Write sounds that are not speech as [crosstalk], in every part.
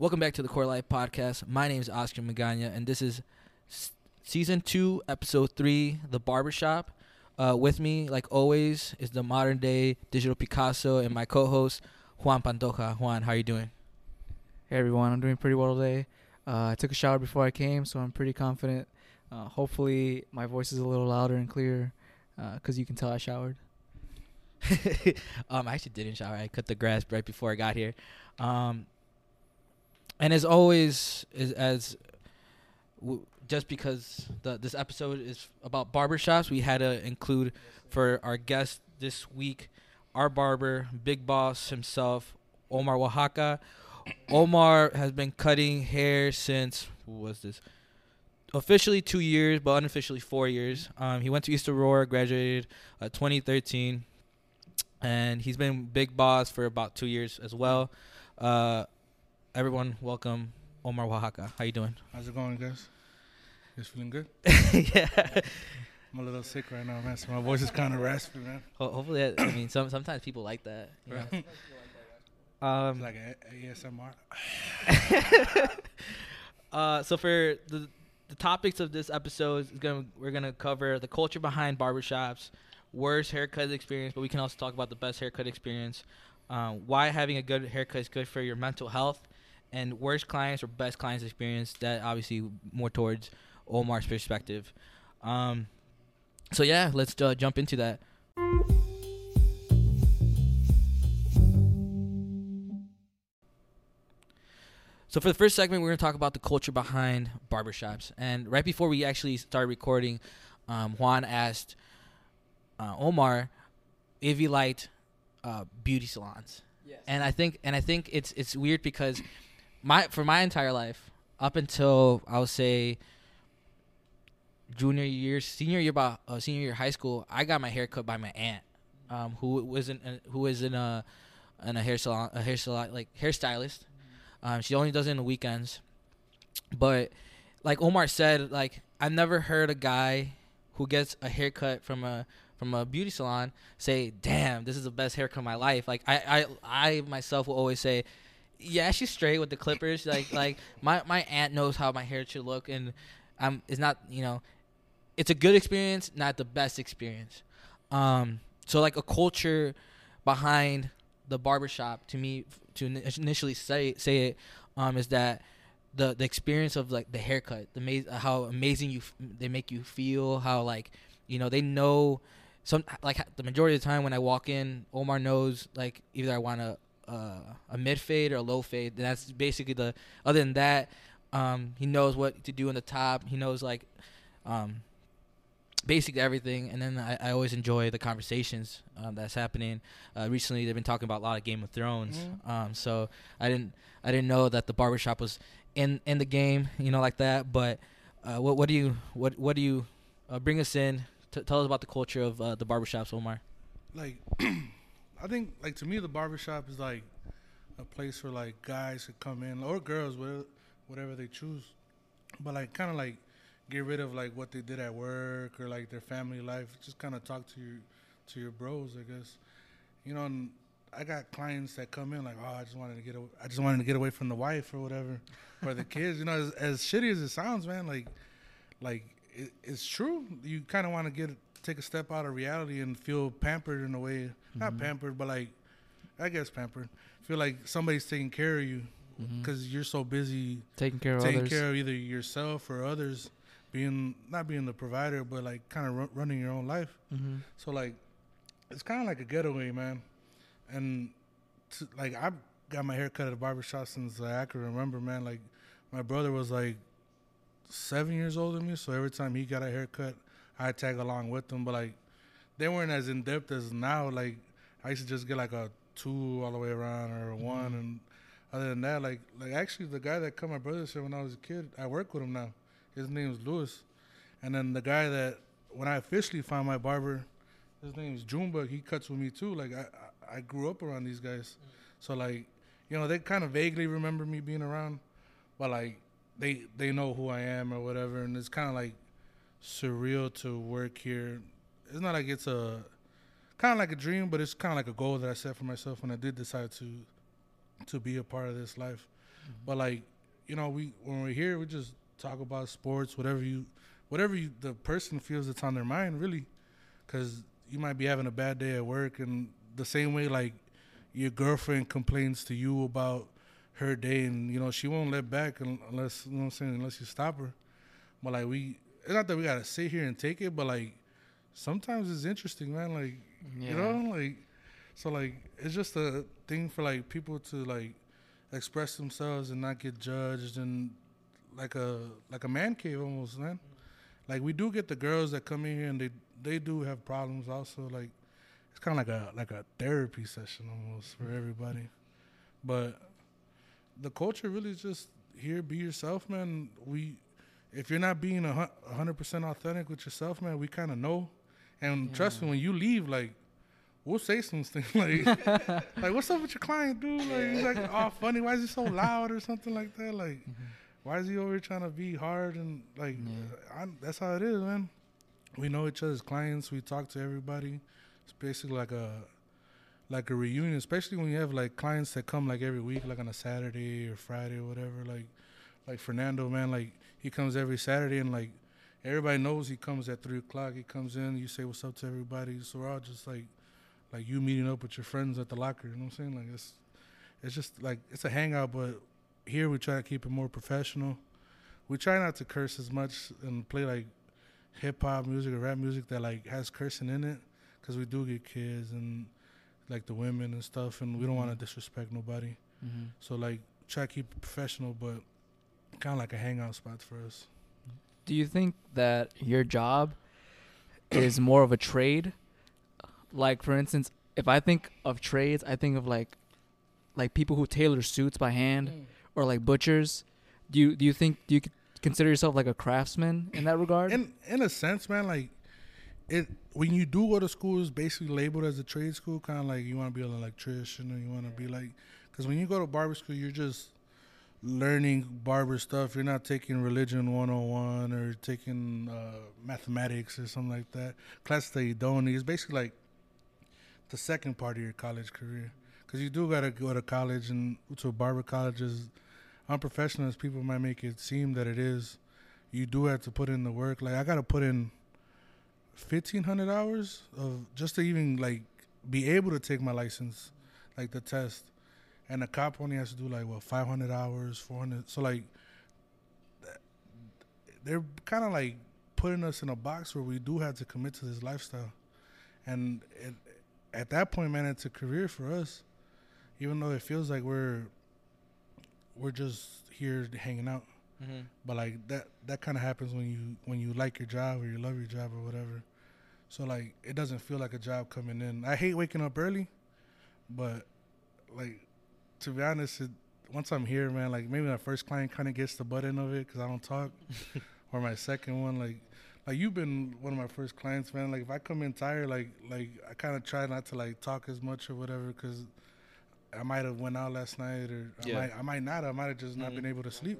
Welcome back to the Quarter Life Podcast. My name is Oscar Magana, and this is s- season two, episode three, The Barbershop. Uh, with me, like always, is the modern day digital Picasso and my co-host Juan Pantoja. Juan, how are you doing? Hey everyone, I'm doing pretty well today. Uh, I took a shower before I came, so I'm pretty confident. Uh, hopefully, my voice is a little louder and clearer because you can tell I showered. [laughs] um, I actually didn't shower. I cut the grass right before I got here. Um, and as always, as w- just because the this episode is about barbershops, we had to include for our guest this week our barber, Big Boss himself, Omar Oaxaca. Omar has been cutting hair since what was this? Officially two years, but unofficially four years. Um, he went to East Aurora, graduated uh, 2013 and he's been big boss for about two years as well. Uh, everyone, welcome Omar Oaxaca. How you doing? How's it going, guys? You guys feeling good? [laughs] yeah. I'm a little sick right now, man. So my voice is kind of raspy, man. Ho- hopefully, that, I mean, some sometimes people like that. You know? Um, like a, a ASMR. [laughs] uh, so for the the topics of this episode is gonna we're gonna cover the culture behind barbershops, worst haircut experience, but we can also talk about the best haircut experience, um, why having a good haircut is good for your mental health, and worst clients or best clients experience. That obviously more towards Omar's perspective. Um, so yeah, let's uh, jump into that. So for the first segment, we're going to talk about the culture behind barbershops. And right before we actually started recording, um, Juan asked uh, Omar if he liked uh, beauty salons. Yes. And I think and I think it's it's weird because my for my entire life up until I would say junior year, senior year, about uh, senior year high school, I got my hair cut by my aunt, um, who wasn't who was in a in a hair salon, a hair salon like hairstylist. Um, she only does it in the weekends, but like Omar said, like I've never heard a guy who gets a haircut from a from a beauty salon say, "Damn, this is the best haircut of my life." Like I I I myself will always say, "Yeah, she's straight with the clippers." like like my my aunt knows how my hair should look, and um, it's not you know, it's a good experience, not the best experience. Um, so like a culture behind the barbershop to me to initially say say it um is that the the experience of like the haircut the ama- how amazing you f- they make you feel how like you know they know some like the majority of the time when I walk in Omar knows like either I want a uh, a mid fade or a low fade and that's basically the other than that um he knows what to do in the top. He knows like um basically everything. And then I, I always enjoy the conversations um, that's happening. Uh, recently they've been talking about a lot of Game of Thrones. Mhm. um so I didn't I didn't know that the barbershop was in in the game you know like that. But uh, what what do you what what do you uh, bring us in? T- tell us about the culture of uh, the barbershops Omar. Like, [clears throat] I think, like to me, the barbershop is like a place where like guys could come in or girls, whatever, whatever they choose. But like, kind of like get rid of like what they did at work or like their family life. Just kind of talk to your to your bros, I guess. You know, and I got clients that come in like, oh, I just wanted to get, aw- I just wanted to get away from the wife or whatever, [laughs] or the kids. You know, as, as shitty as it sounds, man, like, like it, it's true. You kind of want to get take a step out of reality and feel pampered in a way. Not pampered, but like, I guess pampered. Feel like somebody's taking care of you because you're so busy Taking care of taking others. care of either yourself or others, being not being the provider, but like kind of ru- running your own life. mm-hmm. So like, it's kind of like a getaway, man. And to, like I got my hair cut at a barbershop since like, I can remember, man. Like my brother was like seven years older than me, so every time he got a haircut, I tag along with them, But like, they weren't as in depth as now. Like I used to just get like a two all the way around or a mm-hmm. one, and other than that, like like actually the guy that cut my brother's hair when I was a kid, I work with him now. His name is Lewis, and then the guy that when I officially found my barber, his name is Junebug. He cuts with me too. Like I I, I grew up around these guys, mm. so like you know they kind of vaguely remember me being around, but like they they know who I am or whatever, and it's kind of like surreal to work here. It's not like it's a kind of like a dream, but it's kind of like a goal that I set for myself when I did decide to to be a part of this life. Mm-hmm. But like, you know, we when we're here, we just talk about sports, whatever you, whatever you, the person feels that's on their mind, really, because you might be having a bad day at work, and the same way like your girlfriend complains to you about her day, and you know she won't let back unless you know what I'm saying unless you stop her. But like we, it's not that we gotta sit here and take it, but like sometimes it's interesting, man. Like Yeah. you know, like so like it's just a thing for like people to like express themselves and not get judged and like a like a man cave almost, man. Like we do get the girls that come in here and they they do have problems also. Like it's kind of like a like a therapy session almost for everybody. But the culture really is just here, be yourself, man. We if you're not being a hundred percent authentic with yourself, man, we kind of know. And trust me, when you leave, like we'll say some [laughs] things like, [laughs] like what's up with your client, dude? Like he's like, oh, funny. Why is he so [laughs] loud or something like that? Like, mm-hmm. why is he over here trying to be hard and like, I, that's how it is, man. We know each other's clients. We talk to everybody. It's basically like a like a reunion, especially when you have like clients that come like every week, like on a Saturday or Friday or whatever. Like like Fernando, man, like he comes every Saturday and like everybody knows he comes at three o'clock. He comes in, you say what's up to everybody. So we're all just like like you meeting up with your friends at the locker. You know what I'm saying? Like it's it's just like it's a hangout, but here we try to keep it more professional. We try not to curse as much and play like hip hop music or rap music that like has cursing in it, because we do get kids and like the women and stuff, and we don't want to disrespect nobody. Mm-hmm. So like try to keep it professional, but kind of like a hangout spot for us. Do you think that your job is more of a trade? Like for instance, if I think of trades, I think of like like people who tailor suits by hand mm. or like butchers. Do you do you think do you consider yourself like a craftsman in that regard? In in a sense, man, like it when you do go to school, is basically labeled as a trade school, kind of like you want to be an electrician or you want to be like, because when you go to barber school, you're just learning barber stuff. You're not taking religion 101 or taking uh, mathematics or something like that. Classes that you don't need. It's basically like the second part of your college career. Because you do got to go to college and to a barber college as unprofessional as people might make it seem that it is. You do have to put in the work. Like I got to put in 1500 hours of just to even like be able to take my license, like the test. And the cop only has to do like what 500 hours, 400. So like they're kind of like putting us in a box where we do have to commit to this lifestyle. And it, at that point, man, it's a career for us. Even though it feels like we're we're just here hanging out. Mm-hmm. But like that that kind of happens when you when you like your job or you love your job or whatever. So like it doesn't feel like a job coming in. I hate waking up early, but like to be honest, it, once I'm here, man, like maybe my first client kind of gets the butt end of it because I don't talk, [laughs] or my second one, like like you've been one of my first clients, man. Like if I come in tired, like like I kind of try not to like talk as much or whatever because I might have went out last night or Yeah. I might I might not. I might have just not Mhm. been able to sleep.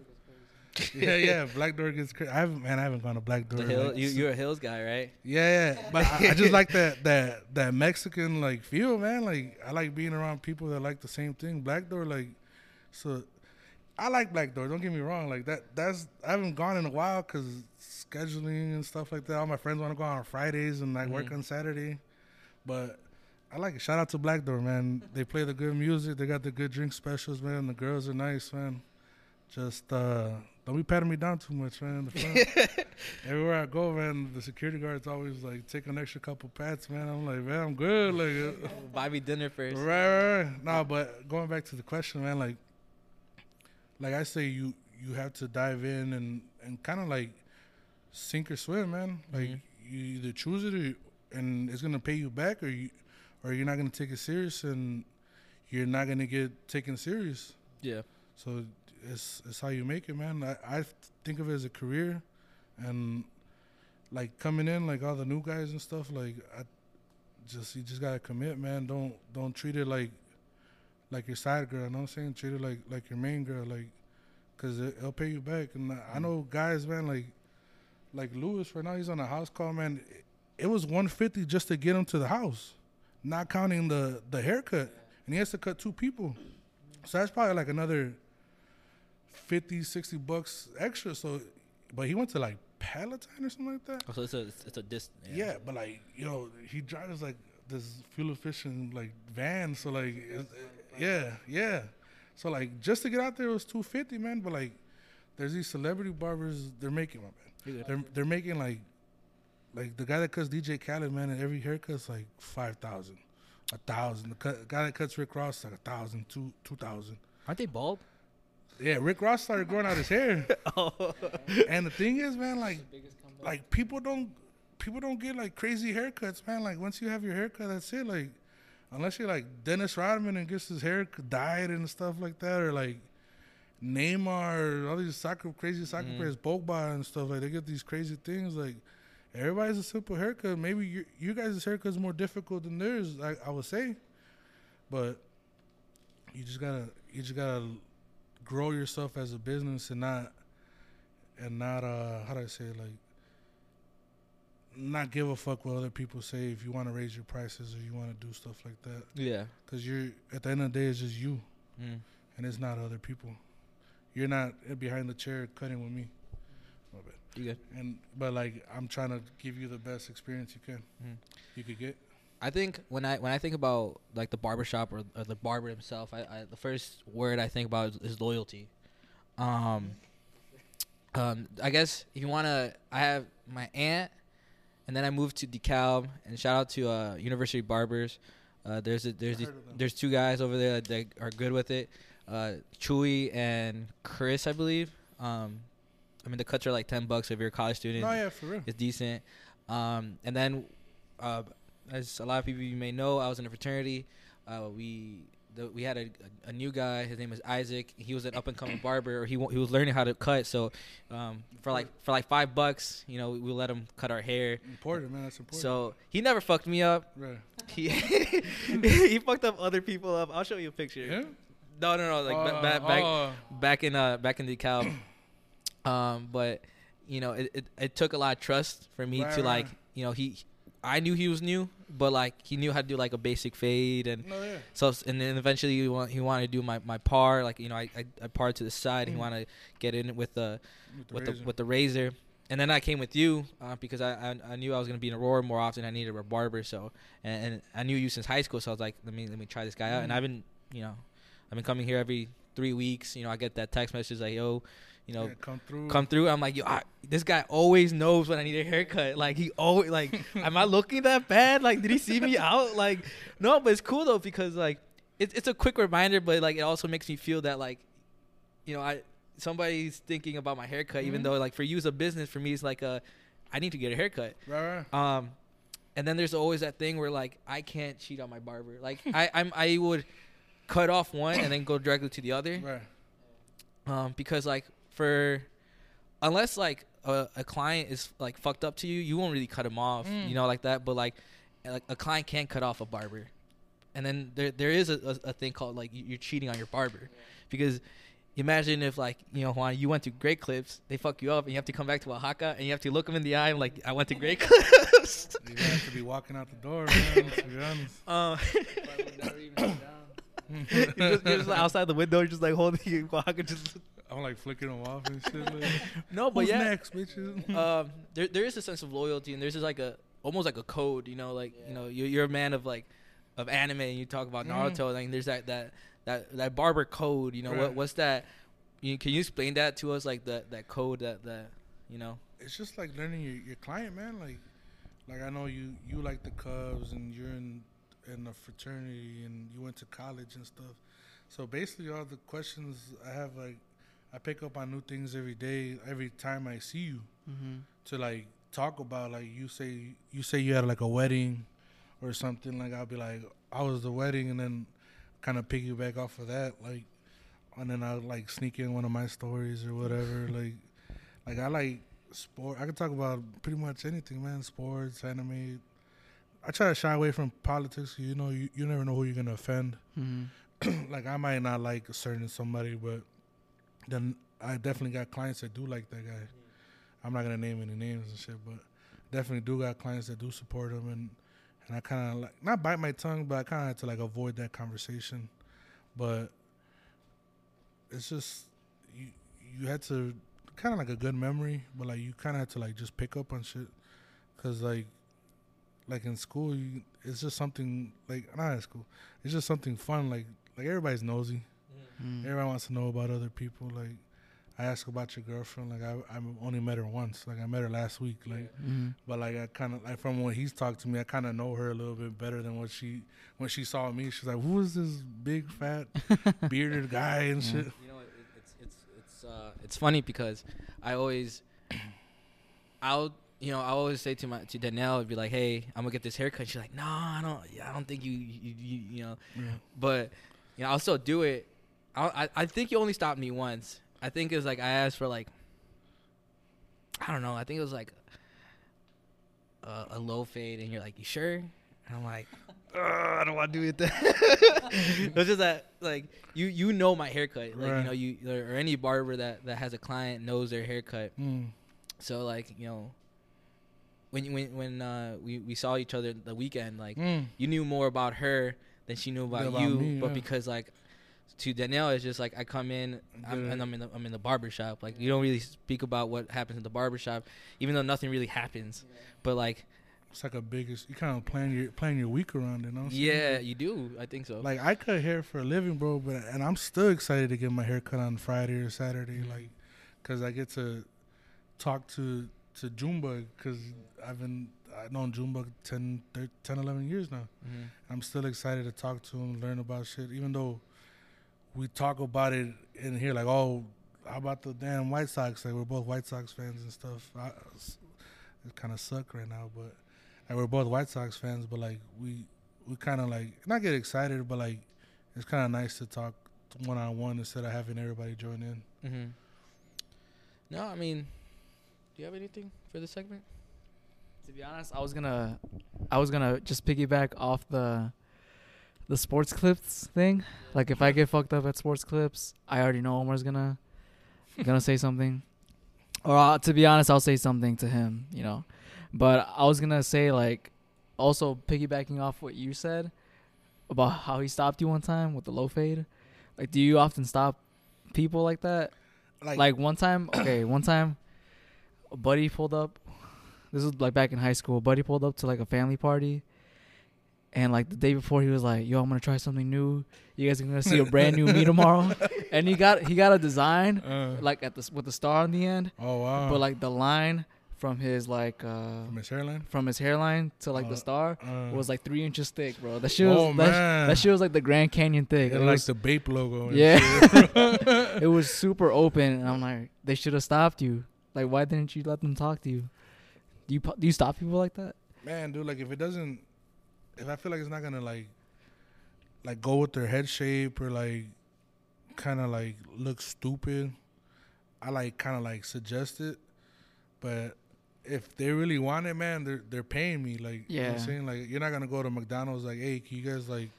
[laughs] yeah, yeah. Black Door gets crazy. I haven't, man. I haven't gone to Black Door. The hill, like, you, you're a hills guy, right? yeah, yeah. But I, I just like that that that Mexican like feel, man. Like I like being around people that like the same thing. Black Door, like, so I like Black Door. Don't get me wrong. Like that. That's I haven't gone in a while because scheduling and stuff like that. All my friends want to go on Fridays and like work Mhm. on Saturday, but. I like it. Shout out to Black Door, man. They play the good music. They got the good drink specials, man. The girls are nice, man. Just uh don't be patting me down too much, man. The front. [laughs] Everywhere I go, man, the security guard's always like take an extra couple pats, man. I'm like, man, I'm good. Like, uh, [laughs] Buy me dinner first. right, right, right. No, but going back to the question, man, like, like I say, you you have to dive in and and kind of like sink or swim, man. Like Mhm. you either choose it or you, and it's gonna pay you back, or you or you're not gonna take it serious and you're not gonna get taken serious. Yeah. So it's it's how you make it, man. I, I think of it as a career, and like coming in, like all the new guys and stuff. Like I just you just gotta commit, man. Don't don't treat it like like your side girl. You know what I'm saying? Treat it like like your main girl, like because it, it'll pay you back. And I, I know guys, man, like like Lewis right now. He's on a house call, man. It, it was 150 just to get him to the house, not counting the the haircut, and he has to cut two people. So that's probably like another 50, 60 bucks extra. So, but he went to like Palatine or something like that. Oh, so it's a it's, it's a dis. Yeah. but like you know, he drives like this fuel efficient like van. So like, it, yeah, yeah. So like, just to get out there was two fifty, man. But like, there's these celebrity barbers. They're making my man. They're they're making like, like the guy that cuts DJ Khaled, man, and every haircut's like five thousand, a thousand. The cut, guy that cuts Rick Ross like a thousand, two two thousand. Aren't they bald? Yeah, Rick Ross started growing out his hair. [laughs] oh. and the thing is, man, like like people don't people don't get like crazy haircuts, man. Like once you have your haircut, that's it. Like unless you're like Dennis Rodman and gets his hair dyed and stuff like that, or like Neymar, all these soccer crazy soccer Mhm. players, Pogba and stuff. Like they get these crazy things. Like everybody's a simple haircut. Maybe you you guys' haircut is more difficult than theirs. I, I would say, but you just gotta you just gotta grow yourself as a business and not and not uh how do I say it, like not give a fuck what other people say if you want to raise your prices or you want to do stuff like that Yeah. because you're at the end of the day it's just you Mm. and it's not other people you're not behind the chair cutting with me My bad. You good? and but like I'm trying to give you the best experience you can Mhm. you could get I think when I when I think about like the barbershop or, or the barber himself, I, I the first word I think about is, is loyalty. Um, um, I guess if you wanna, I have my aunt, and then I moved to DeKalb, and shout out to uh, University Barbers. Uh, there's a, there's these, heard of them. there's two guys over there that are good with it, uh, Chewy and Chris, I believe. Um, I mean the cuts are like ten bucks if you're a college student no yeah for real is decent. Um, and then, uh, as a lot of people you may know, I was in a fraternity. Uh, we the, we had a, a, new guy. His name was Isaac. He was an up and coming barber. Or he he was learning how to cut. So, um, for like for like five bucks, you know, we, we let him cut our hair. important man that's important So he never fucked me up. right He [laughs] he fucked up other people up. I'll show you a picture. yeah No, no, no. Like Uh, ba- back oh. back in uh back in DeKalb. [coughs] um, but you know, it, it it took a lot of trust for me Right, to like, right. you know, he I knew he was new, but like he knew how to do like a basic fade and no yeah so and then eventually he want he wanted to do my my par like you know I I, I parred to the side and he Mm. wanted to get in with the with the razor. with the razor. And then I came with you uh, because I, I I knew I was gonna be in Aurora more often. I needed a barber, so and, and I knew you since high school, so I was like, let me let me try this guy out. And Mhm. I've been you know, I've been coming here every three weeks. You know, I get that text message like, yo, you know, Yeah, come through come through. I'm like, yo, I, this guy always knows when I need a haircut. Like he always like, [laughs] am I looking that bad? Like, did he see me out? Like, no, but it's cool though because like, it's it's a quick reminder, but like it also makes me feel that like, you know, I somebody's thinking about my haircut, even Mhm. though like for you as a business, for me it's like a, I need to get a haircut. right right Um, and then there's always that thing where like I can't cheat on my barber. Like [laughs] I I'm I would cut off one and then go directly to the other right um, because like for unless like a, a client is like fucked up to you, you won't really cut him off, Mm. you know, like that. But like, like a client can't cut off a barber, and then there there is a, a, a thing called like you- you're cheating on your barber, because imagine if like you know Juan, you went to Great Clips, they fuck you up, and you have to come back to Oaxaca, and you have to look them in the eye and like I went to Great [laughs] Clips. you have to be walking out the door man to be honest [laughs] Um, [laughs] you're, just, you're just outside the window, you're just like holding your Oaxaca, just I'm like flicking them off and shit. Like, [laughs] no, but Who's yeah. next, bitches? [laughs] um, there there is a sense of loyalty, and there's just like a almost like a code. You know, like you know, you're, you're a man of like of anime, and you talk about Mhm. Naruto. Like there's that that that that barber code. You know, what what's that? You, can you explain that to us, like that that code that that you know? it's just like learning your, your client, man. Like, like I know you you like the Cubs and you're in in a fraternity and you went to college and stuff. So basically, all the questions I have, like, I pick up on new things every day, every time I see you Mm-hmm. to like talk about. Like you say, you say you had like a wedding or something. Like I'll be like, I was the wedding, and then kind of piggyback off of that, like, and then I'll like sneak in one of my stories or whatever. [laughs] like, like I like sport. I can talk about pretty much anything, man. Sports, anime. I try to shy away from politics. You know, you, you never know who you're gonna offend. Mm-hmm. [clears throat] like I might not like a certain somebody, but then I definitely got clients that do like that guy. I'm not gonna name any names and shit, but definitely do got clients that do support him, and and I kind of like not bite my tongue, but I kind of had to like avoid that conversation. But it's just you you had to kind of like a good memory, but like you kind of had to like just pick up on shit, cause like like in school, you, it's just something like not in school, it's just something fun. Like like everybody's nosy. Mm. Everybody wants to know about other people. Like I ask about your girlfriend. Like I I only met her once. Like I met her last week. Like Mhm. but like I kind of like from when he's talked to me, I kind of know her a little bit better than what she when she saw me. She's like, "Who is this big fat [laughs] bearded guy and Yeah. shit?" You know, it, it's it's it's uh it's funny because I always I'll you know I always say to my to Danielle I'd be like, hey, I'm gonna get this haircut. She's like, no, I don't. Yeah, I don't think you you you, you know. Yeah. But you know, I'll still do it. I I, think you only stopped me once. I think it was like I asked for like I don't know. I think it was like a, a low fade, and you're like, you sure? And I'm like, "Ugh, I don't want to do it. [laughs] Then. it's just that like you you know my haircut, like you know you or any barber that that has a client knows their haircut. Mm. So like you know. When when when uh, we we saw each other the weekend, like Mm. you knew more about her than she knew about, about you. me, but because like to Danielle, it's just like I come in I'm, and I'm in the I'm in the barber shop. Like you don't really speak about what happens in the barber shop, even though nothing really happens. But like It's like a biggest. You kind of plan your plan your week around it. You know? what I'm saying? yeah, you do. I think so. Like I cut hair for a living, bro, but and I'm still excited to get my hair cut on Friday or Saturday, like, cause I get to talk to to Jumba, cause I've been I've known Jumba 10, 13, 10 11 years now. Mhm. I'm still excited to talk to him, learn about shit, even though we talk about it in here, like, oh, how about the damn White Sox? Like we're both White Sox fans and stuff. I, it kind of suck right now, but like we're both White Sox fans, but like we we kind of like not get excited, but like it's kind of nice to talk one on one instead of having everybody join in. Mhm. No, I mean, do you have anything for this segment? To be honest, I was gonna, I was gonna just piggyback off the, the sports clips thing. Like if I get fucked up at sports clips, I already know Omar's gonna, [laughs] gonna say something, or uh, to be honest, I'll say something to him. You know, but I was gonna say like, also piggybacking off what you said about how he stopped you one time with the low fade. Like, do you often stop people like that? like one time [coughs] okay one time a buddy pulled up this was like back in high school a buddy pulled up to like a family party and like the day before he was like yo i'm gonna try something new you guys are gonna see a brand new me tomorrow [laughs] and he got he got a design uh, like at the with the star on the end oh wow, but like the line from his like uh from his hairline from his hairline to like Uh, the star uh, was like three inches thick bro that shit was oh that, that shit was like the grand canyon thick It It like was- the Bape logo. Yeah. shit. [laughs] it was super open, and I'm like, they should have stopped you. Like, why didn't you let them talk to you? Do you do you stop people like that? man, dude, like if it doesn't, if I feel like it's not gonna like, like go with their head shape or like, kind of like look stupid, I like kind of like suggest it. But if they really want it, man, they're they're paying me. Like, you know what I'm saying, like you're not gonna go to McDonald's like, hey, can you guys like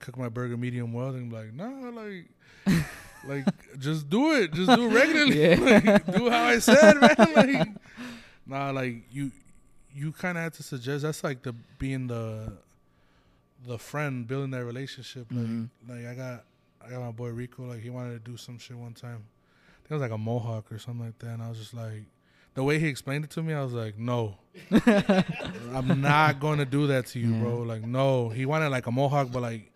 cook my burger medium well? And be like, no, like. [laughs] like just do it, just do it regularly. Yeah. [laughs] like, do how I said, man. [laughs] Like, nah, like you, you kind of have to suggest. That's like the being the, the friend building that relationship. Like, Mhm. like I got, I got my boy Rico. Like he wanted to do some shit one time. I think it was like a mohawk or something like that. And I was just like, the way he explained it to me, I was like, no, [laughs] I'm not going to do that to you, Yeah. bro. Like, no. He wanted like a mohawk, but like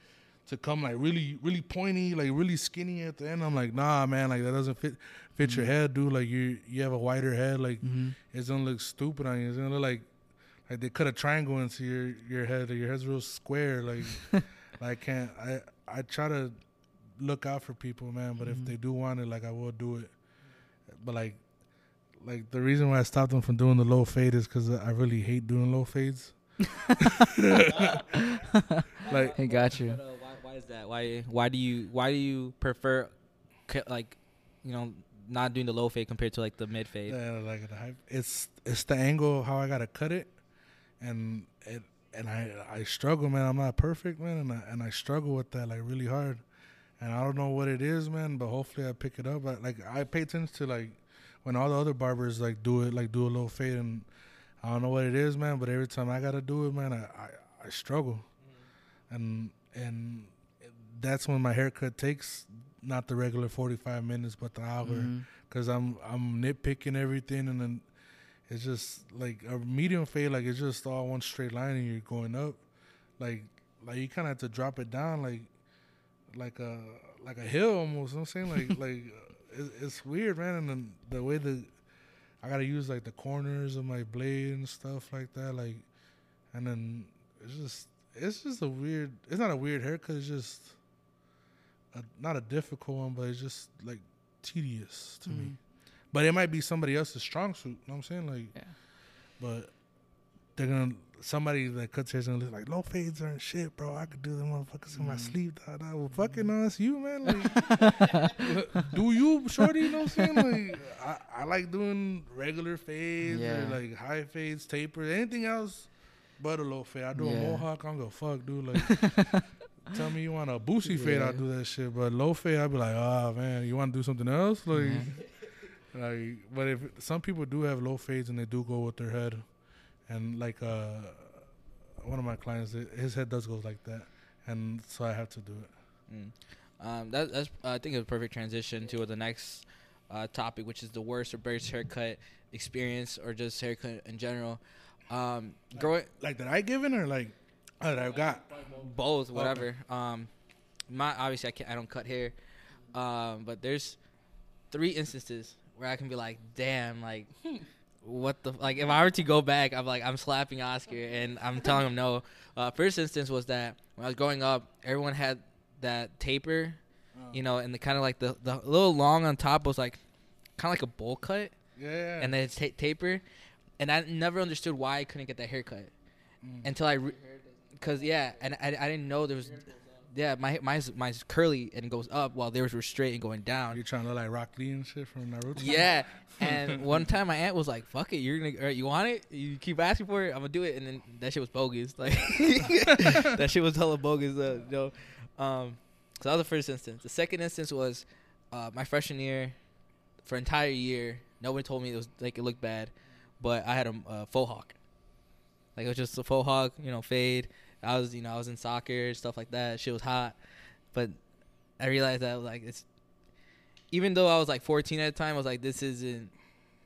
to come like really, really pointy, like really skinny at the end. I'm like, nah, man, like that doesn't fit fit your head, dude. Like you, you have a wider head. Like Mm-hmm. it's gonna look stupid on you. It's gonna look like like they cut a triangle into your your head. Like, your head's real square. Like, like [laughs] I can't. I I try to look out for people, man. But Mhm. if they do want it, like I will do it. But like, like the reason why I stopped them from doing the low fade is because I really hate doing low fades. [laughs] [laughs] like Hey, got you. But, uh, why, why is that? Why why do you why do you prefer like you know not doing the low fade compared to like the mid fade? Yeah, like the hype. It's it's the angle how I gotta cut it, and it and I I struggle, man. I'm not perfect, man, and I, and I struggle with that like really hard, and I don't know what it is, man. But hopefully I pick it up. I, like I pay attention to like when all the other barbers like do it, like do a little fade, and I don't know what it is, man. But every time I gotta do it, man, I I, I struggle, and and that's when my haircut takes not the regular forty five minutes, but the hour. Mhm. Cause I'm I'm nitpicking everything, and then it's just like a medium fade. Like it's just all one straight line, and you're going up. Like like you kind of have to drop it down, like like a like a hill almost. You know what I'm saying like [laughs] like it, it's weird, man. And then the way the I gotta use like the corners of my blade and stuff like that, like, and then it's just it's just a weird. It's not a weird haircut. It's just a, not a difficult one, but it's just like tedious to me. Mm-hmm. But it might be somebody else's strong suit. You know what I'm saying? Like, Yeah. but they're gonna somebody that cuts hair is gonna look like low fades aren't shit, bro. I could do them motherfuckers in my Mm. sleeve. Dog, dog. Well, fucking mm. no, it's you, man. Like, [laughs] do you, shorty? You know what I'm saying? Like, I, I like doing regular fades Yeah. or like high fades, tapers, anything else but a low fade. I do a mohawk. I'm gonna fuck, dude. Like, [laughs] tell me you want a boosty fade, Yeah. I'll do that shit. But low fade, I'll be like, oh man, you want to do something else? Like, Yeah. Like, but if some people do have low fades and they do go with their head, and like uh, one of my clients, his head does go like that, and so I have to do it. Mm. Um, that, that's I think it's a perfect transition to the next uh, topic, which is the worst or best haircut experience, or just haircut in general. Um, growing Like that I given or like oh, that I've got. both, whatever. Um, my obviously I can't, I don't cut hair, um, but there's three instances where I can be like, damn, like. What the like? If I were to go back, I'm like I'm slapping Oscar and I'm telling him no. [laughs] Uh, first instance was that when I was growing up, everyone had that taper, you know, and the kind of like the the little long on top was like kind of like a bowl cut, Yeah. and then it's ta- taper, and I never understood why I couldn't get that haircut Mm. until I, because yeah, and I, I didn't know there was, yeah, my mine's mine's curly and goes up while theirs were straight and going down. You're trying to look like Rock Lee and shit from Naruto. Yeah, [laughs] and one time my aunt was like, "Fuck it, you're gonna, you want it? You keep asking for it, I'm gonna do it." And then that shit was bogus. Like [laughs] that shit was hella bogus. Uh, you know? um, so that was the first instance. The second instance was uh, my freshman year. For an entire year, no one told me it was like it looked bad, but I had a uh, faux hawk. Like it was just a faux hawk, you know, fade. I was, you know, I was in soccer stuff like that. Shit was hot, but I realized that like it's even though I was like 14 at the time, I was like, this isn't.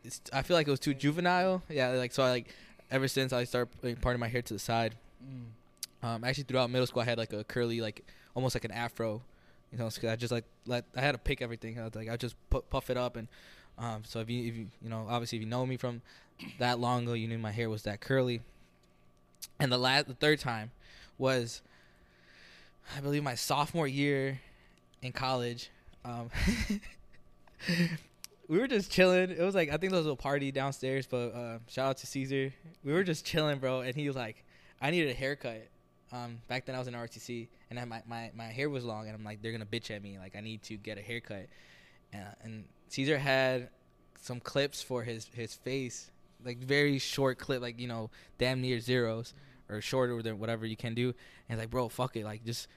It's, I feel like it was too juvenile. Yeah, like so. I like ever since I started putting part of my hair to the side. Mm. Um, actually throughout middle school, I had like a curly, like almost like an afro. You know, 'cause I just like let I had to pick everything. I was like I just put, puff it up, and um, so if you if you you know obviously if you know me from that long ago, you knew my hair was that curly. And the last the third time was I believe my sophomore year in college. Um, [laughs] we were just chilling. It was like I think there was a party downstairs, but uh, shout out to Caesar. We were just chilling, bro, and he was like, "I needed a haircut." Um, back then I was in RTC, and I, my, my my hair was long, and I'm like, they're gonna bitch at me, like I need to get a haircut, and, and Caesar had some clips for his his face, like very short clip, like you know, damn near zeros or shorter than whatever you can do, and like, bro, fuck it, like just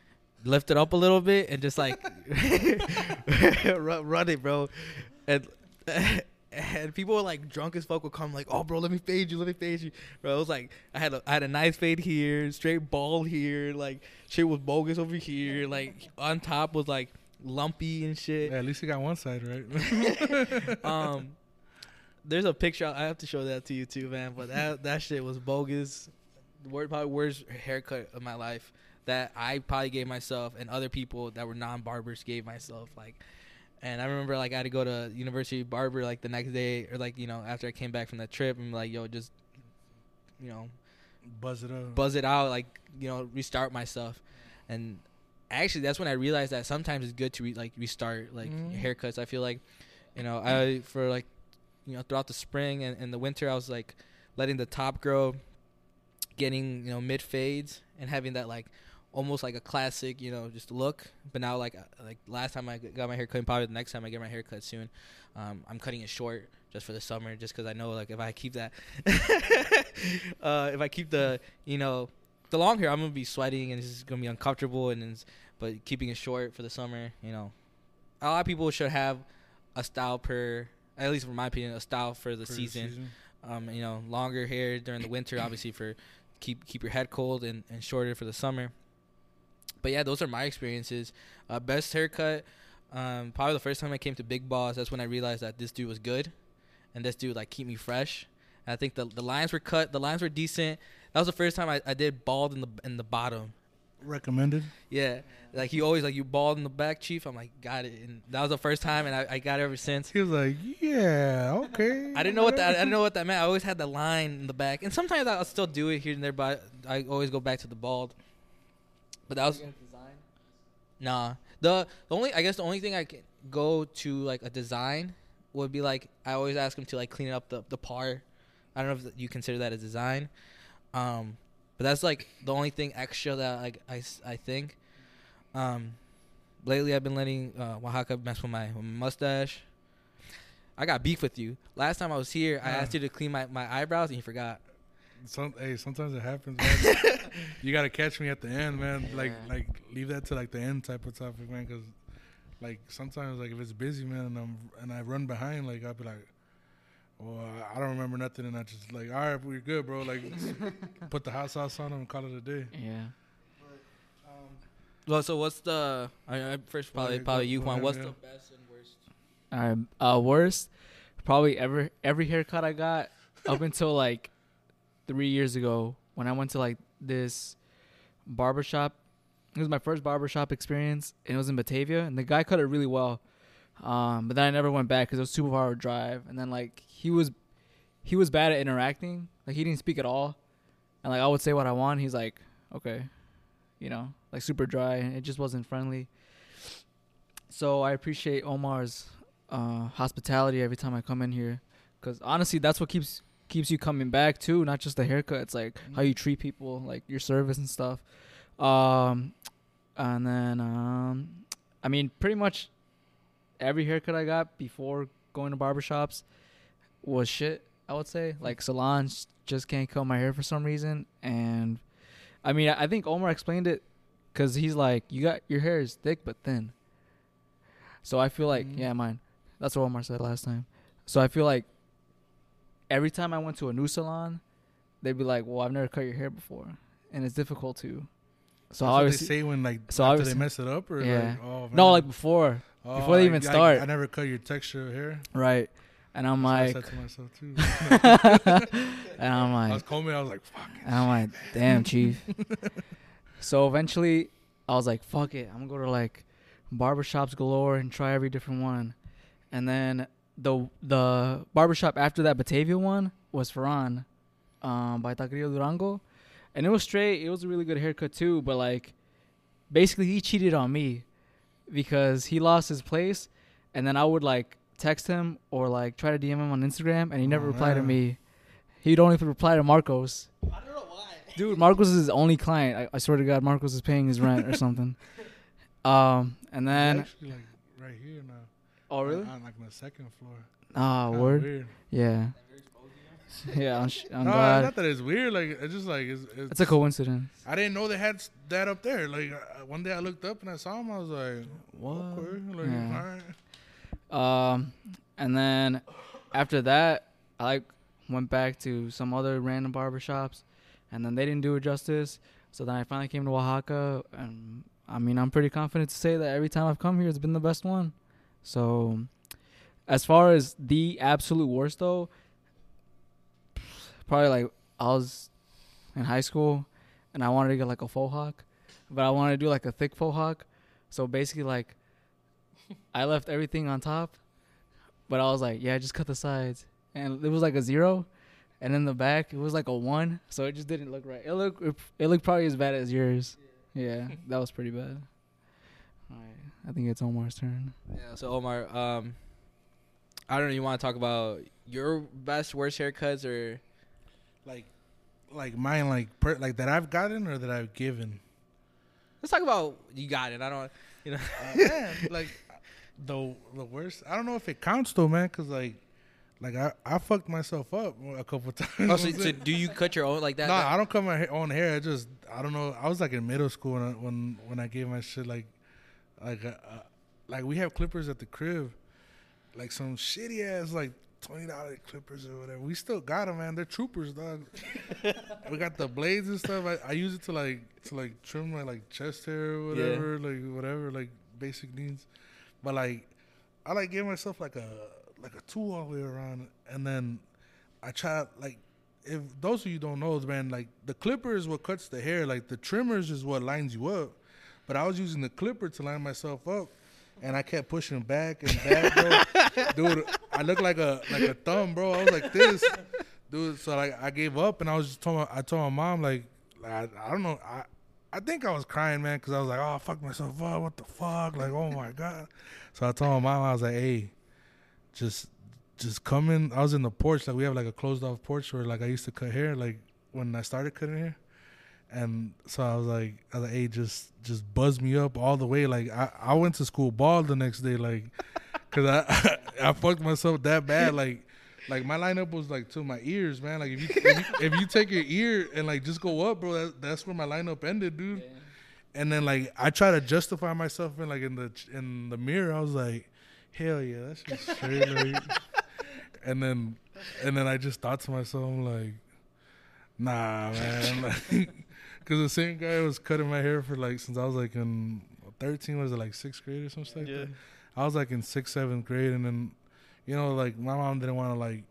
lift it up a little bit and just like [laughs] run, run it, bro, and. [laughs] And people were like drunk as fuck would come like, oh bro, let me fade you, let me fade you, bro. It was like I had a I had a nice fade here, straight ball here, like shit was bogus over here, like on top was like lumpy and shit. Yeah, at least you got one side right. [laughs] um, there's a picture I have to show that to you too, man. But that that shit was bogus. Word probably worst haircut of my life that I probably gave myself and other people that were non barbers gave myself. Like, and I remember like I had to go to University Barber like the next day or like you know after I came back from that trip and like yo just you know Buzz it up. buzz it out, like you know, restart myself. And actually, that's when I realized that sometimes it's good to re- like restart like Mhm. haircuts. I feel like, you know, I for like, you know, throughout the spring and, and the winter, I was like letting the top grow, getting you know mid fades and having that like almost like a classic, you know, just look. But now like uh, like last time I got my hair cut, probably the next time I get my hair cut soon, um, I'm cutting it short just for the summer, just because I know like if I keep that, [laughs] uh, if I keep the you know the long hair, I'm gonna be sweating and it's gonna be uncomfortable. And it's, but keeping it short for the summer, you know, a lot of people should have a style per, at least from my opinion, a style for the for season. Um, you know, longer hair during the winter, obviously for keep keep your head cold, and, and shorter for the summer. But yeah, those are my experiences. Uh, best haircut. Um, probably the first time I came to Big Boss, that's when I realized that this dude was good, and this dude like keep me fresh. And I think the the lines were cut, the lines were decent. That was the first time I, I did bald in the in the bottom. Recommended. Yeah, like he always like you bald in the back, chief. I'm like got it, and that was the first time, and I, I got it ever since. He was like, "Yeah, okay." I didn't know what that I didn't know what that meant. I always had the line in the back, and sometimes I'll still do it here and there, but I always go back to the bald. But that was nah. The the only I guess the only thing I can go to like a design would be like I always ask him to like clean up the the par. I don't know if you consider that a design, um, but that's like the only thing extra that like I, I think. Um, lately I've been letting uh, Oaxaca mess with my, with my mustache. I got beef with you. Last time I was here, I Ah. asked you to clean my, my eyebrows and you forgot. Some, hey, sometimes it happens. Man. [laughs] you gotta catch me at the end, man. Like, Yeah. like leave that to like the end type of topic, man. Because, like, sometimes like if it's busy, man, and I'm and I run behind, like I'll be like, well, I don't remember nothing, and I just like, all right, we're good, bro. Like, [laughs] put the hot sauce on them and call it a day. Yeah. Well, so what's the I, I, first probably probably go- you go Juan? What's yeah. the best and worst? All right. Uh, worst, probably ever every haircut I got up until [laughs] like three years ago when I went to like this barbershop. It was my first barbershop experience, and it was in Batavia, and the guy cut it really well. Um, but then I never went back because it was super to drive, and then like he was, he was bad at interacting. Like he didn't speak at all, and like I would say what I want, he's like, okay, you know, like super dry, and it just wasn't friendly. So I appreciate Omar's uh, hospitality every time I come in here, because honestly, that's what keeps keeps you coming back too. Not just the haircut; it's like how you treat people, like your service and stuff. Um, and then um, I mean, pretty much every haircut I got before going to barbershops was shit. I would say like salons just can't cut my hair for some reason, and I mean, I think Omar explained it because he's like, you got your hair is thick but thin. So I feel like, Mhm. yeah, mine. That's what Omar said last time. So I feel like every time I went to a new salon, they'd be like, "Well, I've never cut your hair before," and it's difficult to. So That's they obviously, say when like so after they mess it up, or Yeah. like, oh, no, like before, Oh, before they I- even I- start. I, never cut your texture of hair. right? And I'm That's like, I said to myself too. [laughs] [laughs] and I'm like, I was combing. I was like, fuck. And I'm like, damn, chief. [laughs] so eventually, I was like, fuck it. I'm gonna go to like barbershops galore and try every different one. And then the the barbershop after that Batavia one was Ferran, um, by Taqueria Durango, and it was straight. It was a really good haircut too. But like, basically, he cheated on me because he lost his place, and then I would like text him or like try to DM him on Instagram, and he never Oh, replied to me. He'd only reply to Marcos. I don't know why. Dude, Marcos is his only client. I, I swear to God, Marcos is paying his rent or [laughs] something. Um, and then actually like right here now. oh really? On, like on the second floor. Ah, Kinda word. Weird. Yeah, [laughs] yeah. On, sh- on no, God, not that it's weird. Like it's just like it's. it's it's a coincidence. I didn't know they had that up there. Like one day I looked up and I saw him. I was like, What? Like, Yeah. right. Um, and then after that, I like went back to some other random barbershops, and then they didn't do it justice. So then I finally came to Oaxaca, and I mean, I'm pretty confident to say that every time I've come here, it's been the best one. So, as far as the absolute worst, though, probably like I was in high school, and I wanted to get like a faux hawk, but I wanted to do like a thick faux hawk. So basically, like I left everything on top, but I was like, yeah, just cut the sides, and it was like a zero, and in the back it was like a one, so it just didn't look right. It looked it, looked probably as bad as yours. Yeah, that was pretty bad. All right, I think it's Omar's turn. Yeah. So Omar, um, I don't know. You want to talk about your best worst haircuts or? Like, like mine, like per, like that I've gotten or that I've given. Let's talk about you got it. I don't. You know. Uh, man, like the the worst. I don't know if it counts though, man, because like, like I I fucked myself up a couple [laughs] times. oh, so, so do you cut your own like that? No, that- I don't cut my own hair. I just I don't know. I was like in middle school when I, when when I gave my shit like like uh, uh, like we have clippers at the crib, like some shitty ass like twenty dollar clippers or whatever. We still got them, man. They're troopers, dog. [laughs] we got the blades and stuff. I, I use it to like to like trim my like chest hair or whatever, like whatever, like basic needs. but like I like gave myself like a like a two all the way around, and then I try like if those of you don't know, man, like the clipper is what cuts the hair, like the trimmers is what lines you up. But I was using the clipper to line myself up, and I kept pushing back and back, bro. [laughs] Dude, I look like a like a thumb, bro. I was like this, dude. So like I gave up, and I was just told my, I told my mom like, like I, I don't know, I I think I was crying, man, because I was like, oh, fuck myself up, what the fuck, like oh my god. So I told my mom, I was like, hey, just just come in. I was in the porch, like we have like a closed off porch where like I used to cut hair, like when I started cutting hair. And so I was like, I was like, hey, just just buzz me up all the way. Like I, I went to school bald the next day, like, cause I [laughs] I fucked myself that bad. Like like my lineup was like to my ears, man. Like if you if you, if you take your ear and like just go up, bro, that, that's where my lineup ended, dude. And then like I try to justify myself in like in the in the mirror. I was like, hell yeah, that's just straight. like, [laughs] and then and then I just thought to myself, I'm like, nah, man, [laughs] like, because the same guy was cutting my hair for like since I was like in 13, was it like sixth grade or something like Yeah. that? I was like in sixth, seventh grade, and then you know, like my mom didn't want to like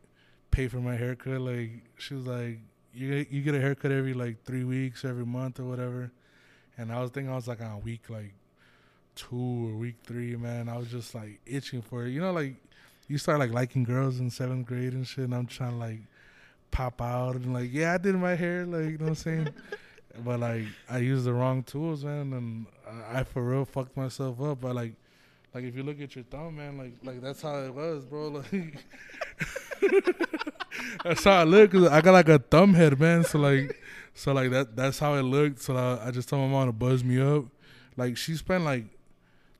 pay for my haircut. Like she was like, you you get a haircut every like three weeks, every month or whatever. And I was thinking I was like on week like two or week three, man. I was just like itching for it. You know, like you start like liking girls in seventh grade and shit, and I'm trying to like pop out and like, yeah, I did my hair, like you know what I'm saying. [laughs] but like I used the wrong tools, man, and I, I for real fucked myself up. But like, like if you look at your thumb, man, like like that's how it was, bro. [laughs] Like that's how I look. I got like a thumb head, man. So like, so like that that's how it looked. So I, I just told my mom to buzz me up. Like she spent like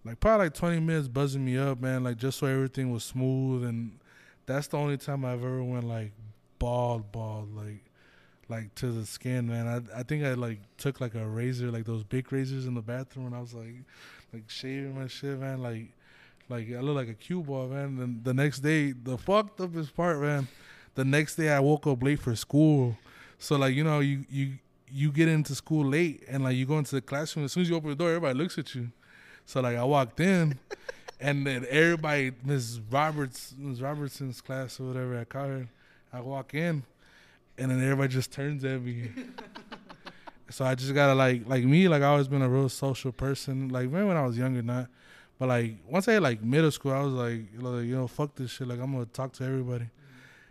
like probably like 20 minutes buzzing me up, man, like just so everything was smooth. And that's the only time I've ever went like bald, bald, like like to the skin, man. I I think I like took like a razor, like those big razors in the bathroom, and I was like like shaving my shit, man. Like like I look like a cue ball, man. Then the next day, the fucked up is part, man. The next day I woke up late for school. So like, you know, you you you get into school late and like you go into the classroom, as soon as you open the door, everybody looks at you. So like I walked in [laughs] and then everybody Miss Roberts Miss Robertson's class or whatever I call her, I walk in and then everybody just turns at me. [laughs] so I just gotta like like me, like I always been a real social person. Like maybe when I was younger, not. But like once I hit like middle school, I was like, you know, you know, fuck this shit. Like I'm gonna talk to everybody.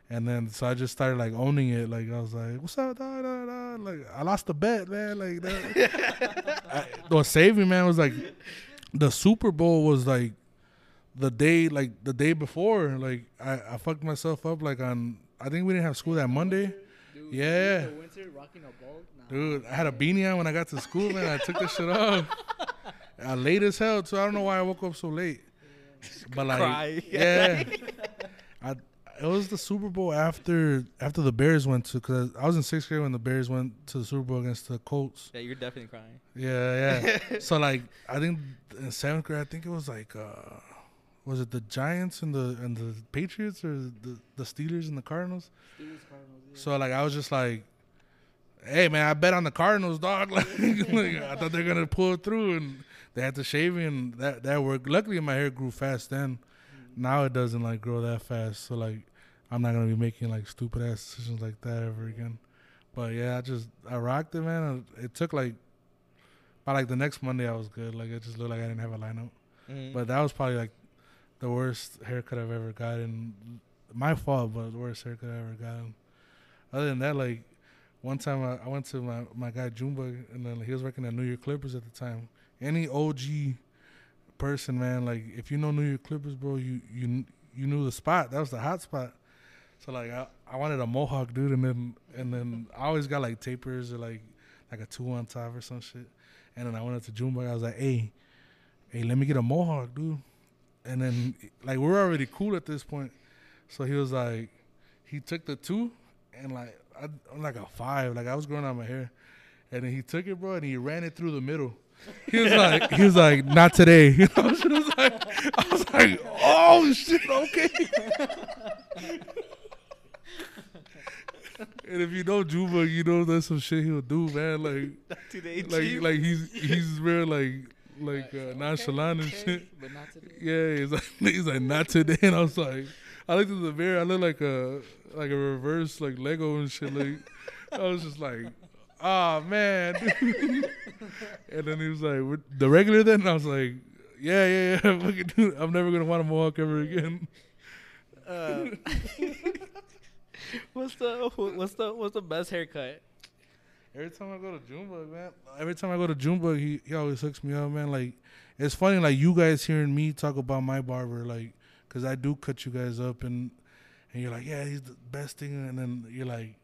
And then so I just started like owning it. Like I was like, "What's up, da, da, da? Like I lost the bet, man. Like that. [laughs] I, what saved me, man, was like the Super Bowl was like the day, like the day before. Like I, I fucked myself up. Like on, I think we didn't have school that Monday. Yeah. winter rocking a ball. Dude, I had a beanie on when I got to school, man. I took this shit off. [laughs] I late as hell too. I don't know why I woke up so late. But like, Cry. [laughs] yeah, I it was the Super Bowl after after the Bears went to because I was in sixth grade when the Bears went to the Super Bowl against the Colts. Yeah, you're definitely crying. Yeah, yeah. [laughs] so like, I think in seventh grade, I think it was like, uh was it the Giants and the and the Patriots or the the Steelers and the Cardinals? Steelers, Cardinals? So like, I was just like, hey man, I bet on the Cardinals, dog. [laughs] Like, like, I thought they're gonna pull through, and they had to shave me, and that that worked. Luckily, my hair grew fast then. Now it doesn't like grow that fast, so like, I'm not gonna be making like stupid ass decisions like that ever again. But yeah, I just I rocked it, man. It took like by like the next Monday, I was good. Like it just looked like I didn't have a lineup. Mhm. But that was probably like the worst haircut I've ever gotten. My fault, but the worst haircut I ever gotten. Other than that, like one time I, I went to my, my guy Jumba, and then he was working at New York Clippers at the time. Any OG person, man, like if you know New York Clippers, bro, you you you knew the spot. That was the hot spot. So like I, I wanted a mohawk, dude, and then and then I always got like tapers or like like a two on top or some shit. And then I went up to Jumba. I was like, hey, hey, let me get a mohawk, dude. And then like we're already cool at this point. So he was like, he took the two and like I, I'm like a five. Like I was growing out my hair, and then he took it, bro, and he ran it through the middle. He was like, he was like, not today. [laughs] You know, I was like, I was like, oh shit, okay. [laughs] and if you know Juba, you know that's some shit he'll do, man. Like, Today, like, like he's he's real like like uh, nonchalant and shit. But not today. Yeah, he's like [laughs] he's like not today, and I was like, I looked at the mirror, I looked like a like a reverse like Lego and shit. Like I was just like, oh man. [laughs] and then he was like, the regular then, and I was like, yeah, yeah, yeah. [laughs] I'm never gonna want a mohawk ever again. Uh, [laughs] what's the what's the what's the best haircut? Every time I go to Junebug, man. Every time I go to Junebug, he he always hooks me up, man. Like it's funny, like you guys hearing me talk about my barber, like, cause I do cut you guys up, and and you're like, yeah, he's the best thing, and then you're like,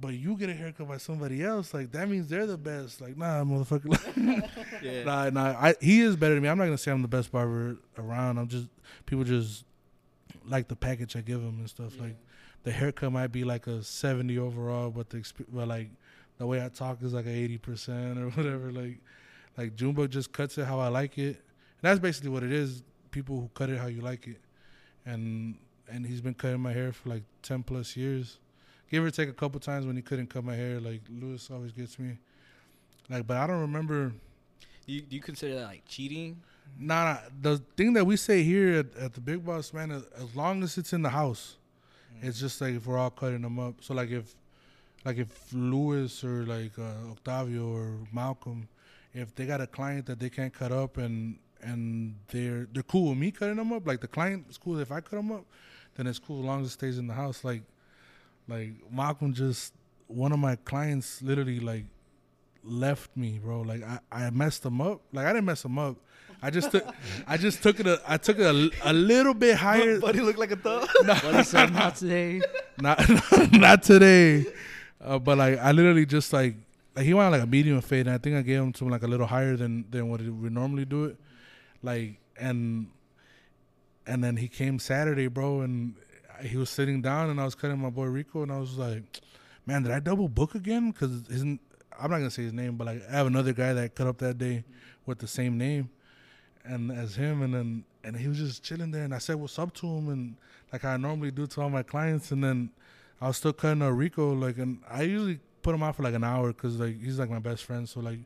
but you get a haircut by somebody else, like that means they're the best. Like, nah, motherfucker. [laughs] Yeah. nah, nah. I, he is better than me. I'm not gonna say I'm the best barber around. I'm just people just like the package I give them and stuff. Like the haircut might be like a 70 overall, but the exp- but like the way I talk is like a 80 percent or [laughs] whatever. Like like Junebug just cuts it how I like it. And that's basically what it is. People who cut it how you like it, and and he's been cutting my hair for like 10 plus years. Give or take a couple times when he couldn't cut my hair. Like Lewis always gets me. Like, but I don't remember. Do you, do you consider that like cheating? Nah, nah, the thing that we say here at, at the Big Boss, man, as, as long as it's in the house, it's just like if we're all cutting them up. So like if, like if Lewis or like uh, Octavio or Malcolm, if they got a client that they can't cut up and and they're they're cool with me cutting them up, like the client is cool if I cut them up, then it's cool as long as it stays in the house. Like, like Malcolm just one of my clients literally like left me, bro. Like I, I messed him up. Like I didn't mess him up. I just took I just took it a I took it a, a little bit higher. Buddy looked like a thug. [laughs] But he said not today. [laughs] not [laughs] not today. Uh, but like I literally just like like he wanted like a medium fade and I think I gave him to like a little higher than than what we normally do it. Like and and then he came Saturday, bro, and he was sitting down and I was cutting my boy Rico and I was like, man, did I double book again? Because his I'm not gonna say his name, but like I have another guy that cut up that day with the same name and as him and then and he was just chilling there and I said what's up to him and like I normally do to all my clients and then I was still cutting a Rico like and I usually put him out for like an hour because like he's like my best friend so like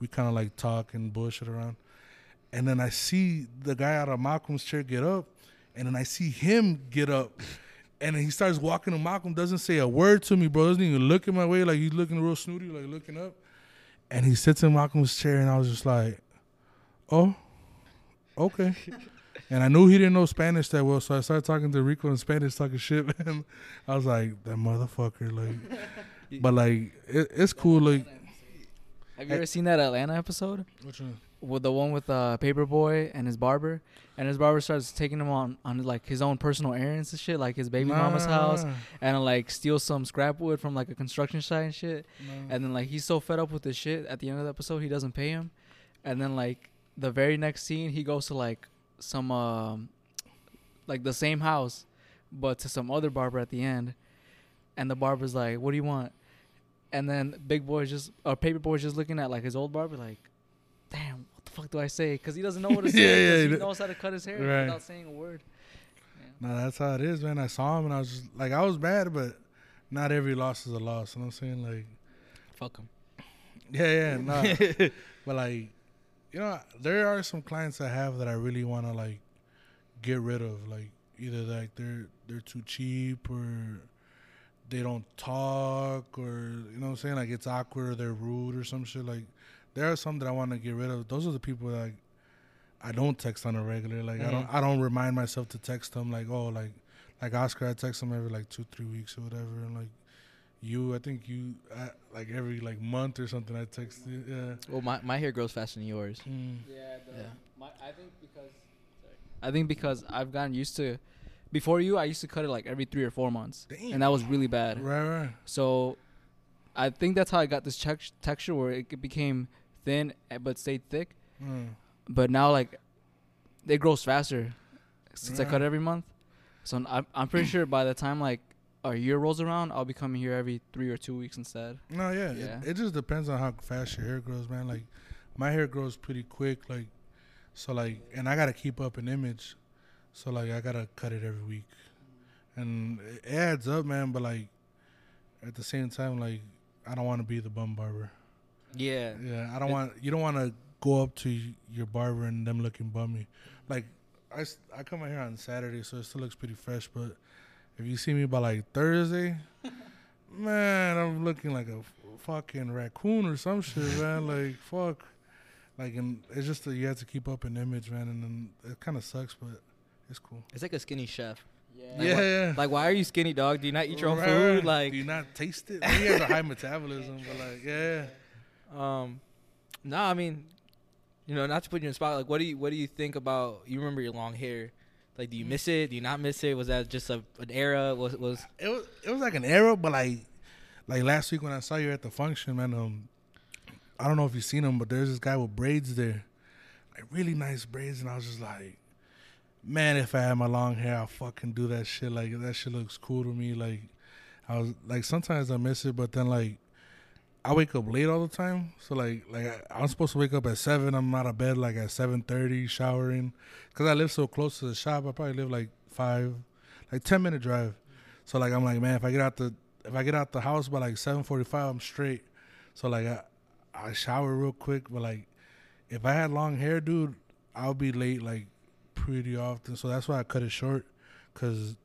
we kind of like talk and bullshit around and then I see the guy out of Malcolm's chair get up and then I see him get up and then he starts walking to Malcolm doesn't say a word to me bro doesn't even look in my way like he's looking real snooty like looking up and he sits in Malcolm's chair and I was just like oh okay. [laughs] and I knew he didn't know Spanish that well, so I started talking to Rico in Spanish, talking shit, man. [laughs] I was like, that motherfucker, like, [laughs] but like, it, it's cool, like. Have you ever seen that Atlanta episode Which one? With the one with uh, Paper Boi and his barber, and his barber starts taking him on on like his own personal errands and shit, like his baby mama's house, and like steal some scrap wood from like a construction site and shit. nah. And then like he's so fed up with this shit at the end of the episode he doesn't pay him. And then like the very next scene he goes to like some um like the same house but to some other barber at the end. And the barber's like, What do you want? And then Big Boy's just or Paper Boi's just looking at like his old barber like, Damn, what the fuck do I say? Because he doesn't know what to [laughs] say. Yeah, yeah, he he knows how to cut his hair Right. without saying a word. Nah, that's how it is, man. I saw him and I was just like, I was bad, but not every loss is a loss. You know what I'm saying? Like, Fuck him. yeah, yeah, [laughs] nah. but like, you know, there are some clients I have that I really want to like get rid of. Like, either like they're they're too cheap or they don't talk or you know what I'm saying? Like it's awkward or they're rude or some shit. Like, there are some that I want to get rid of. Those are the people that like, I don't text on a regular. Like, I don't I don't remind myself to text them. Like, oh, like like Oscar, I text him every like two three weeks or whatever. And like you, I think you uh, like every like month or something. I text you. Yeah. Well, my, my hair grows faster than yours. Mm. Yeah, the, Yeah. My, I think because I think because I've gotten used to before you I used to cut it like every 3 or 4 months. Damn. And that was really bad. Right, right. So I think that's how I got this tex- texture where it became thin eh, but stayed thick. Mm. But now like it grows faster since I cut every month. So I'm I'm pretty sure by the time like a year rolls around, I'll be coming here every 3 or 2 weeks instead. No, yeah. Yeah. It, it just depends on how fast your hair grows, man. Like my hair grows pretty quick, like so like and I gotta keep up an image. So like I gotta cut it every week. And it adds up, man, but like at the same time, like I don't wanna be the bum barber. Yeah. Yeah. I don't It- want you don't wanna go up to your barber and them looking bummy. Like I, I come out here on Saturday, so it still looks pretty fresh. But if you see me by like Thursday, [laughs] man, I'm looking like a fucking raccoon or some shit, [laughs] man. Like fuck, like and it's just that you have to keep up an image, man, and then it kind of sucks, but it's cool. It's like a skinny chef. Yeah. yeah, yeah. Like, why are you skinny, dog? Do you not eat your own Right, food? Like, do you not taste it? He has a high [laughs] metabolism, but like, yeah. Um, no, I mean, you know, not to put you in spot. Like, what do you what do you think about? You remember your long hair? Like, do you miss it? Do you not miss it? Was that just a an era? Was was it was it was like an era, but like like last week when I saw you at the function, man. Um, I don't know if you've seen him, but there's this guy with braids there, like really nice braids, and I was just like, man, if I had my long hair, I'll fucking do that shit. Like that shit looks cool to me. Like I was like sometimes I miss it, but then like. I wake up late all the time, so like like I, I'm supposed to wake up at seven. I'm out of bed like at seven thirty, showering, cause I live so close to the shop. I probably live like five, like ten minute drive. So like I'm like, man, if I get out the if I get out the house by like seven forty five, I'm straight. So like I I shower real quick, but like if I had long hair, dude, I'll be late like pretty often. So that's why I cut it short, cause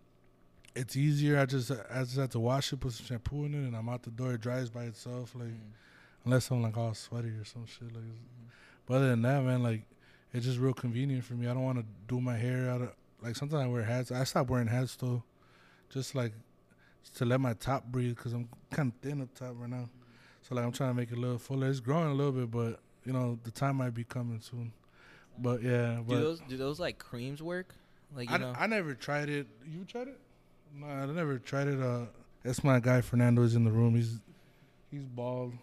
it's easier. I just I just have to wash it, put some shampoo in it, and I'm out the door. It dries by itself, like mm. unless I'm like all sweaty or some shit. Like, mm-hmm. but other than that, man, like it's just real convenient for me. I don't want to do my hair out of like sometimes I wear hats. I stopped wearing hats though, just like to let my top breathe because I'm kind of thin up top right now. So like I'm trying to make it a little fuller. It's growing a little bit, but you know the time might be coming soon. But yeah, do those do those like creams work? Like you I, know, I never tried it. You tried it? No, I never tried it. Uh, that's my guy Fernando is in the room. He's he's bald.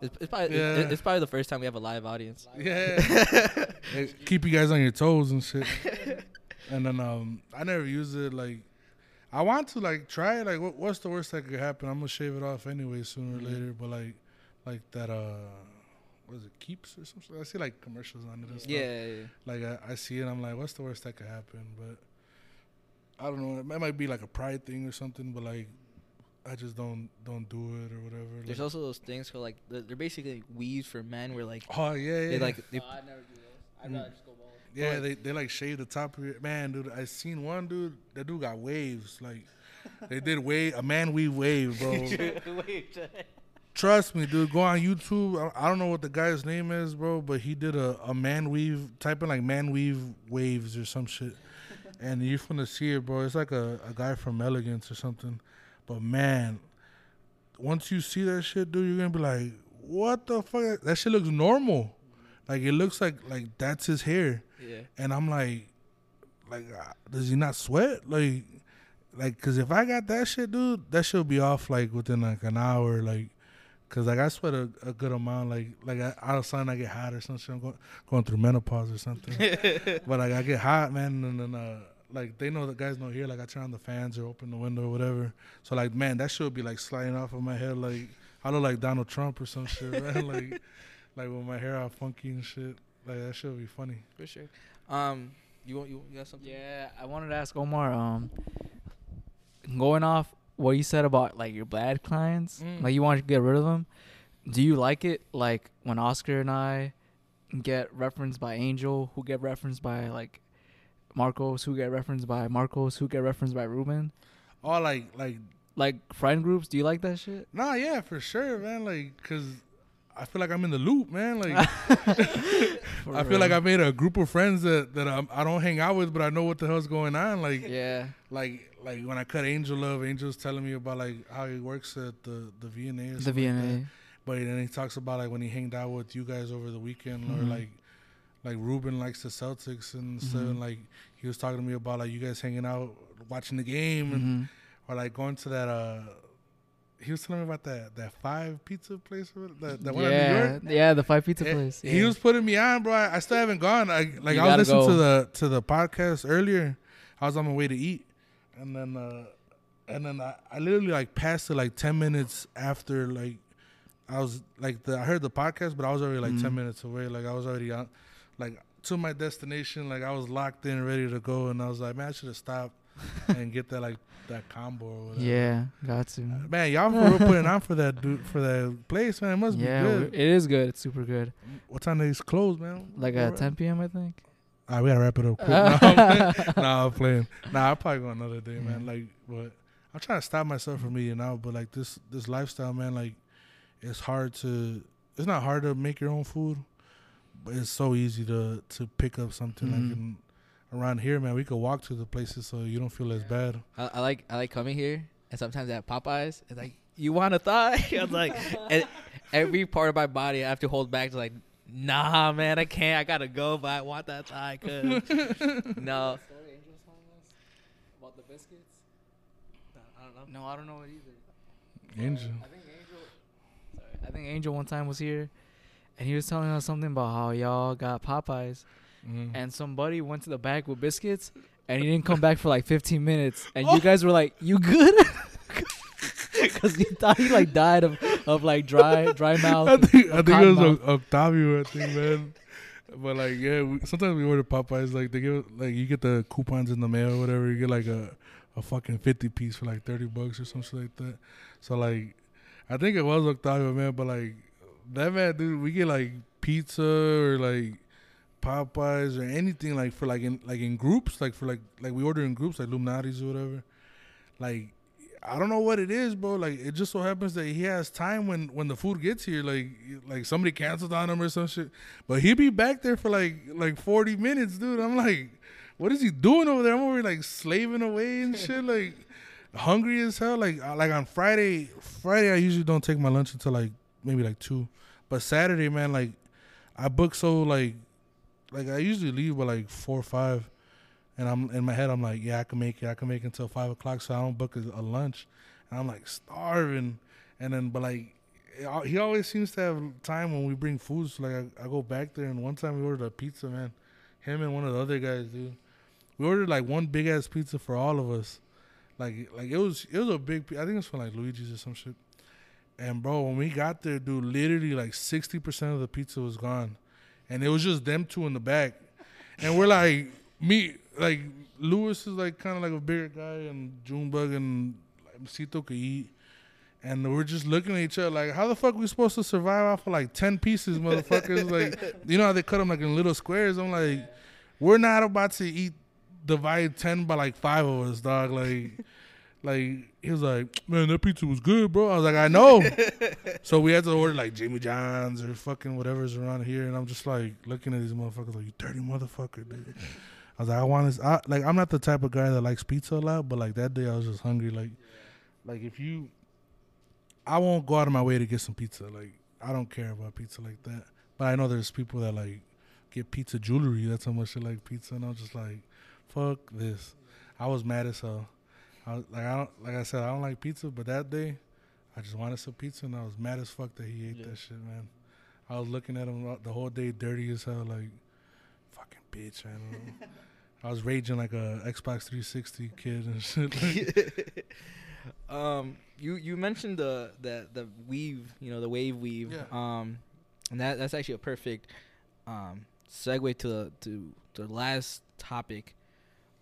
it's, it's probably Yeah. it- it's probably the first time we have a live audience. Yeah. [laughs] Hey, keep you guys on your toes and shit. and then um, I never use it. Like, I want to like try it. Like, what, what's the worst that could happen? I'm gonna shave it off anyway sooner or Mhm. later. But like, like that uh, what is it? Keeps or something. I see like commercials on it. And stuff. Yeah, yeah, Like I, I see it. I'm like, what's the worst that could happen? But I don't know. It might be like a pride thing or something. But like, I just don't don't do it or whatever. There's Like- also those things for like they're they're basically weaves for men where like oh yeah, yeah. they like they, oh, I never do those. I'd mm. rather just go bald. Yeah, they they like shave the top of your man, dude. I seen one dude. That dude got waves. Like [laughs] they did wave a man weave wave, bro. [laughs] Trust me, dude. Go on YouTube. I, I don't know what the guy's name is, bro, but he did a, a man weave. Type in like man weave waves or some shit, and you're gonna see it, bro. It's like a, a guy from Elegance or something. But man, once you see that shit, dude, you're gonna be like, what the fuck? That shit looks normal. Like it looks like like that's his hair. yeah. And I'm like, like, uh, does he not sweat? Like, like, cause if I got that shit, dude, that should be off like within like an hour. Like, cause like I sweat a, a good amount. Like, like I, out of sun I get hot or something. I'm going going through menopause or something. [laughs] but like I get hot, man, and then uh, like they know the guys know here. Like I turn on the fans or open the window or whatever. So like, man, that should be like sliding off of my head. Like I look like Donald Trump or some shit, man. [laughs] like, like with my hair all funky and shit. Like that should be funny. for sure. Um, you want you, you got something? Yeah, I wanted to ask Omar. Um, going off what you said about like your bad clients, Mm. like you want to get rid of them. Do you like it like when Oscar and I get referenced by Angel, who get referenced by like Marcos, who get referenced by Marcos, who get referenced by Ruben? All like like Like friend groups, do you like that shit? Nah, yeah, for sure, man. Like, cause I feel like I'm in the loop, man. Like, [laughs] [laughs] I feel like I made a group of friends that that I'm, I don't hang out with, but I know what the hell's going on. Like, yeah, like, like when I cut Angel Love, Angel's telling me about like how he works at the the VNA. the something like. VNA. But then he talks about like when he hanged out with you guys over the weekend, or Mhm. like like Ruben likes the Celtics and stuff. Mhm. And like he was talking to me about like you guys hanging out, watching the game, and Mhm. or like going to that. uh He was telling me about that that five pizza place, that that one in New yeah, York. yeah, the five pizza Eh, place. He was putting me on, bro. I, I still haven't gone. I like You I was listening to the to the podcast earlier. I was on my way to eat, and then uh and then I, I literally like passed it like ten minutes after like I was like the I heard the podcast, but I was already like ten Mhm. minutes away. Like I was already on like to my destination. Like I was locked in, ready to go, and I was like, man, I should have stopped. [laughs] and get that like that combo. Or whatever. Yeah, got to. Man, y'all real putting on for that dude for that place, man. It must yeah, be good. it is good. It's super good. What time they close, man? Like at 10 p.m. I think. All right, we gotta wrap it up quick. [laughs] nah, I'm playing. nah, I'm playing. Nah, I'll probably go another day, man. Like, but I'm trying to stop myself from eating out. But like this, this lifestyle, man, like it's hard to. It's not hard to make your own food, but it's so easy to to pick up something Mhm. like in, around here, man. We could walk to the places so you don't feel as bad. I, I like I like coming here, and sometimes at Popeyes, it's like you want a thigh. [laughs] I was like, and [laughs] every part of my body I have to hold back to like, nah, man, I can't. I gotta go, but I want that thigh. Cause [laughs] no, About the biscuits? I don't know. No, I don't know it either. Angel. I think Angel. Sorry, I think Angel one time was here, and he was telling us something about how y'all got Popeyes, Mm. and somebody went to the back with biscuits, and he didn't come back for like 15 minutes, and you [laughs] guys were like, "You good?" [laughs] Because you thought he like died of, of like dry dry [laughs] mouth. I think I think it was mouth. Oc- Octavio. I think, man. But like, yeah, we, sometimes we order Popeyes. Like they give, like you get the coupons in the mail or whatever. You get like a a fucking fifty piece for like thirty bucks or something like that. So like, I think it was Octavio, man. But like that man, dude, we get like pizza or like Popeyes or anything like for like in like in groups, like for like like we order in groups like Illuminati's or whatever. Like I don't know what it is, bro. Like it just so happens that he has time when when the food gets here. Like like somebody canceled on him or some shit, but he'd be back there for like like forty minutes, dude. I'm like, what is he doing over there? I'm over like slaving away and [laughs] shit, like hungry as hell. Like like on Friday, Friday I usually don't take my lunch until like maybe like two, but Saturday, man, like I book so like like I usually leave by like four or five. And I'm in my head. I'm like, yeah, I can make it. I can make it until five o'clock, so I don't book a, a lunch. And I'm like starving. And then, but like, it he always seems to have time when we bring food. So like, I, I go back there, and one time we ordered a pizza, man. Him and one of the other guys, dude. We ordered like one big ass pizza for all of us. Like, like it was it was a big. I think it was from like Luigi's or some shit. And bro, when we got there, dude, literally like sixty percent of the pizza was gone, and it was just them two in the back. And we're like, me, like Lewis is like kind of like a bigger guy, and Junebug and like, Cito could eat. And we're just looking at each other like, how the fuck we supposed to survive off of like ten pieces, motherfuckers? like, [laughs] you know how they cut them like in little squares? I'm like, we're not about to eat divide ten by like five of us, dog. Like, like he was like, man, that pizza was good, bro. I was like, I know. [laughs] so we had to order like Jimmy John's or fucking whatever's around here, and I'm just like looking at these motherfuckers like, you dirty motherfucker, dude. I was like, I want this. I, like, I'm not the type of guy that likes pizza a lot, but like that day, I was just hungry. Like, like if you, I won't go out of my way to get some pizza. Like, I don't care about pizza like that. But I know there's people that like get pizza jewelry. That's how much they like pizza, and I'm just like, fuck this. I was mad as hell. I was, like I don't like I said I don't like pizza, but that day I just wanted some pizza, and I was mad as fuck that he ate Yeah. that shit, man. I was looking at him the whole day, dirty as hell, like fucking bitch, man. [laughs] I was raging like a Xbox 360 kid and [laughs] shit. [laughs] um, you you mentioned the the the weave, you know, the wave weave. Yeah. Um, and that that's actually a perfect um segue to the to the last topic,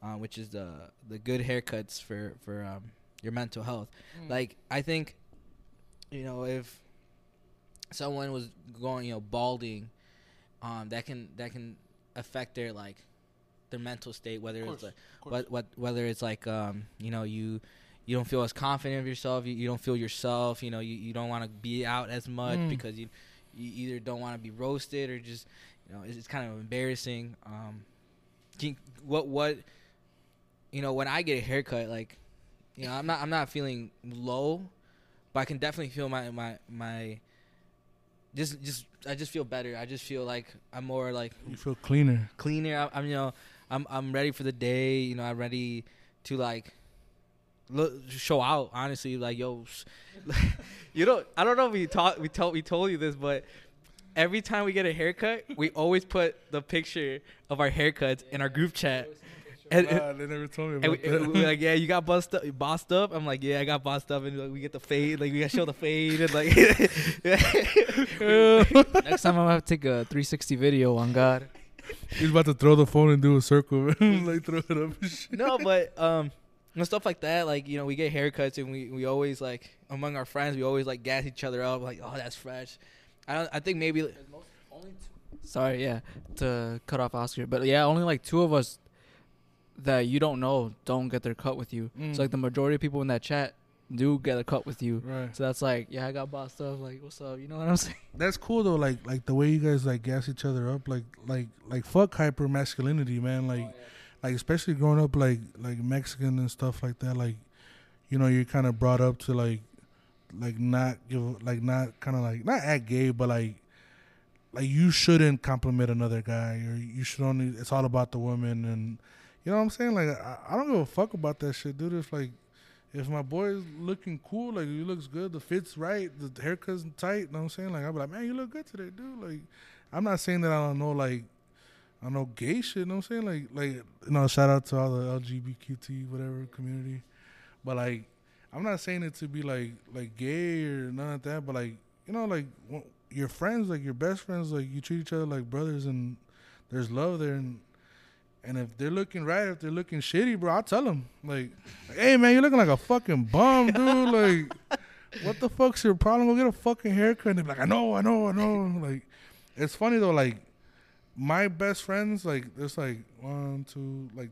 uh, which is the the good haircuts for for um your mental health. Like I think, you know, if someone was going, you know, balding, um, that can that can affect their like their mental state, whether it's like what what whether it's like um you know you you don't feel as confident of yourself you, you don't feel yourself you know you, you don't want to be out as much Mm. because you you either don't want to be roasted or just you know it's, it's kind of embarrassing um can, what what you know when I get a haircut like you know I'm not I'm not feeling low but I can definitely feel my my my just just I just feel better I just feel like I'm more like you feel cleaner. cleaner. I, I'm you know I'm I'm ready for the day. You know I'm ready to like look show out. Honestly, like yo, [laughs] you know I don't know if we taught we told we told you this, but every time we get a haircut, we always put the picture of our haircuts in our group chat. And, and- Nah, they never told me and about we, that. and we're like, yeah, you got bossed up, bossed up. I'm like, yeah, I got bossed up, and like, we get the fade, like we gotta show the fade, and like, [laughs] Next time I'm gonna have to take a 360 video on God. He's about to throw the phone and do a circle, [laughs] like throw it up. and shit. no, but um, and stuff like that. Like you know, we get haircuts and we, we always like among our friends, we always like gas each other up. Like, oh, that's fresh. I don't, I think maybe Sorry, yeah, to cut off Oscar, but yeah, only like two of us that you don't know don't get their cut with you. Mm. So like the majority of people in that chat do get a cut with you. Right. So that's like, yeah, I got bossed up. Like, what's up? You know what I'm [laughs] saying? That's cool though. Like like the way you guys like gas each other up. Like like like fuck hyper masculinity, man. Like like especially growing up like like Mexican and stuff like that. Like you know you're kind of brought up to like like not give like not kind of like not act gay, but like like you shouldn't compliment another guy or you should only. It's all about the woman and you know what I'm saying. Like I, I don't give a fuck about that shit, dude. If like if my boy's looking cool, like he looks good, the fit's right, the haircut's tight, you know what I'm saying? Like I'll be like, man, you look good today, dude. Like I'm not saying that I don't know like I know gay shit, you know what I'm saying? Like like you know, shout out to all the LGBTQ whatever community. But like I'm not saying it to be like like gay or none of that, but like you know, like your friends, like your best friends, like you treat each other like brothers and there's love there and and if they're looking right, if they're looking shitty, bro, I'll tell them. Like, hey, man, you're looking like a fucking bum, dude. [laughs] like, what the fuck's your problem? Go get a fucking haircut. And they're like, I know, I know, I know. Like, it's funny, though. Like, my best friends, like, there's like one, two, like,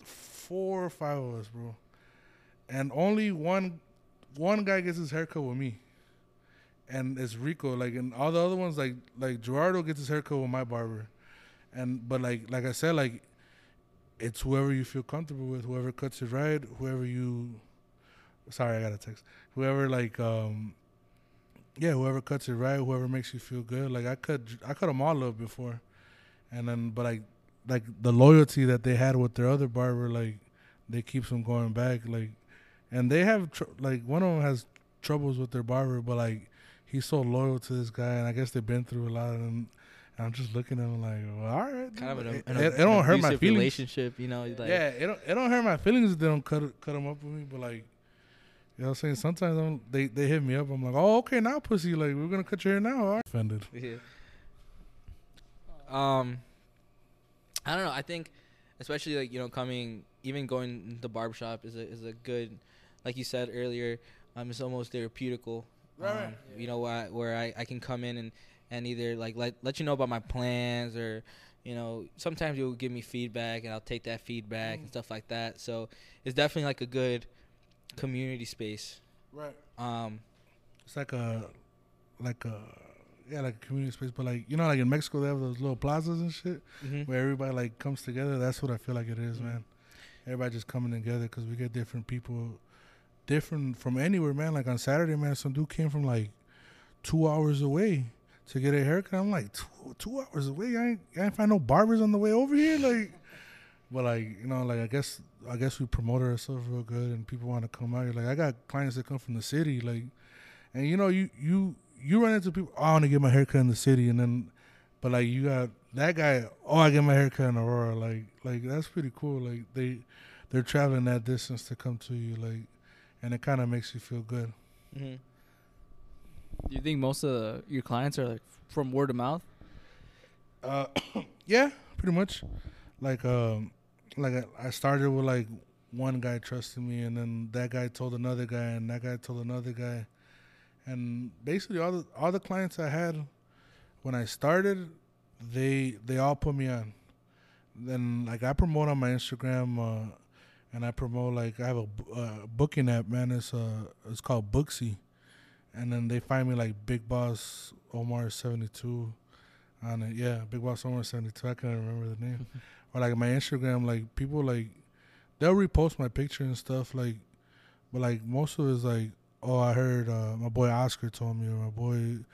four or five of us, bro. And only one one guy gets his haircut with me. And it's Rico. Like, and all the other ones, like, like Gerardo gets his haircut with my barber. And, but like, like I said, like, it's whoever you feel comfortable with, whoever cuts it right, whoever you. Sorry, I got a text. Whoever like, um, yeah, whoever cuts it right, whoever makes you feel good. Like I cut, I cut them all up before, and then but like, like the loyalty that they had with their other barber, like, they keeps them going back, like, and they have tr- like one of them has troubles with their barber, but like he's so loyal to this guy, and I guess they've been through a lot, and I'm just looking at him like, well, all right, kind of an, it, an, it, it don't hurt my feelings. relationship. You know, like, yeah, it don't, it don't hurt my feelings if they don't cut cut them up with me, but like, you know what I'm saying? Sometimes I'm, they they hit me up. I'm like, oh, okay, now pussy, like we're gonna cut your hair now. All right. Offended. Yeah. Um, I don't know. I think, especially like you know, coming even going to the barbershop is a is a good, like you said earlier. Um, it's almost therapeutical. Right, um, right. You know, where I, where I, I can come in and and either like let let you know about my plans or you know sometimes you'll give me feedback and I'll take that feedback and Mm. stuff like that. So it's definitely like a good community space. Right. Um, It's like a like a yeah, like a community space, but like you know, like in Mexico they have those little plazas and shit mhm. where everybody like comes together. That's what I feel like it is, man. Everybody just coming together because we get different people, different from anywhere, man. Like on Saturday, man, some dude came from like two hours away to get a haircut. I'm like, two, two hours away? I ain't, I ain't find no barbers on the way over here, like. But like you know, like I guess I guess we promoted ourselves real good, and people want to come out here. Like I got clients that come from the city, like, and you know, you you you run into people. Oh, I want to get my haircut in the city, and then, but like you got that guy. Oh, I get my haircut in Aurora. Like like that's pretty cool. Like they they're traveling that distance to come to you, like, and it kind of makes you feel good. Mhm. Do you think most of the, your clients are like from word of mouth? Uh, [coughs] yeah, pretty much. Like um, like I, I started with like one guy trusting me, and then that guy told another guy, and that guy told another guy, and basically all the all the clients I had when I started, they they all put me on. Then like I promote on my Instagram, uh, and I promote like I have a uh, booking app, man. It's uh it's called Booksy, and then they find me like Big Boss Omar seventy two on it. Yeah, Big Boss Omar seventy two. I can't remember the name. [laughs] or like my Instagram, like people like they'll repost my picture and stuff. Like, but like most of it is like, oh, I heard uh, my boy Oscar told me, or my boy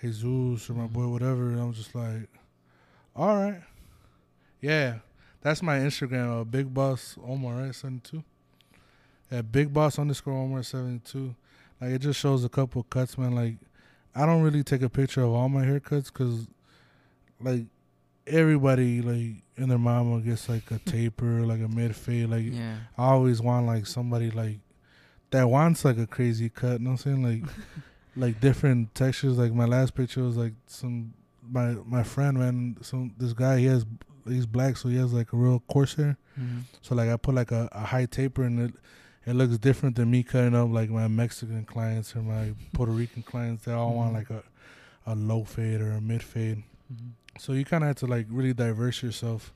Jesus, or my boy whatever. And I'm just like, all right, yeah. That's my Instagram, uh, Big Boss Omar, right? Seventy two. Yeah, Big Boss underscore Omar seventy two. Like it just shows a couple cuts, man. Like I don't really take a picture of all my haircuts because, like, everybody like and their mama gets like a taper, like a mid fade. Like Yeah. I always want like somebody like that wants like a crazy cut. You know what I'm saying? Like [laughs] like different textures. Like my last picture was like some my my friend man. Some this guy he has he's black, so he has like a real coarse hair. Mhm. So like I put like a, a high taper, and it it looks different than me cutting up like my Mexican clients or my Puerto Rican clients. They all want Mhm. like a a low fade or a mid fade. Mhm. So you kind of have to like really diverse yourself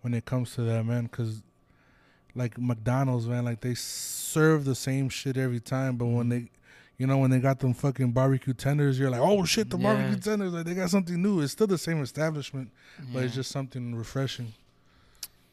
when it comes to that, man. Because like McDonald's, man, like they serve the same shit every time, but when they, you know, when they got them fucking barbecue tenders, you're like, oh shit, the Yeah. barbecue tenders, like they got something new. It's still the same establishment, but it's just something refreshing.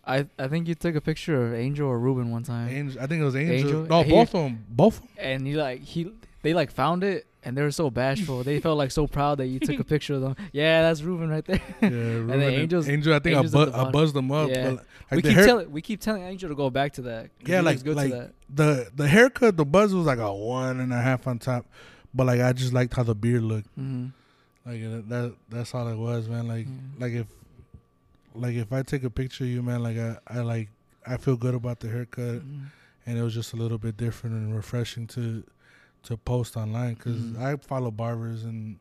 I I think you took a picture of Angel or Ruben one time, Angel, I think it was Angel. Angel? No, He- both of them, both. 'em. and you like he they like found it and they were so bashful. they felt like so proud that you took a [laughs] picture of them. Yeah, that's Ruben right there. Yeah, Ruben then Angel's- Angel. I think Angel's I, bu- the I buzzed them up. Yeah. Like we keep telling we keep telling Angel to go back to that. Yeah, like like to that. the the haircut, the buzz was like a one and a half on top, but like I just liked how the beard looked. Mhm. Like that that's all it was, man. Like Mhm. like if like if I take a picture of you, man, like I I like I feel good about the haircut, Mhm. and it was just a little bit different and refreshing to to post online because Mhm. I follow barbers and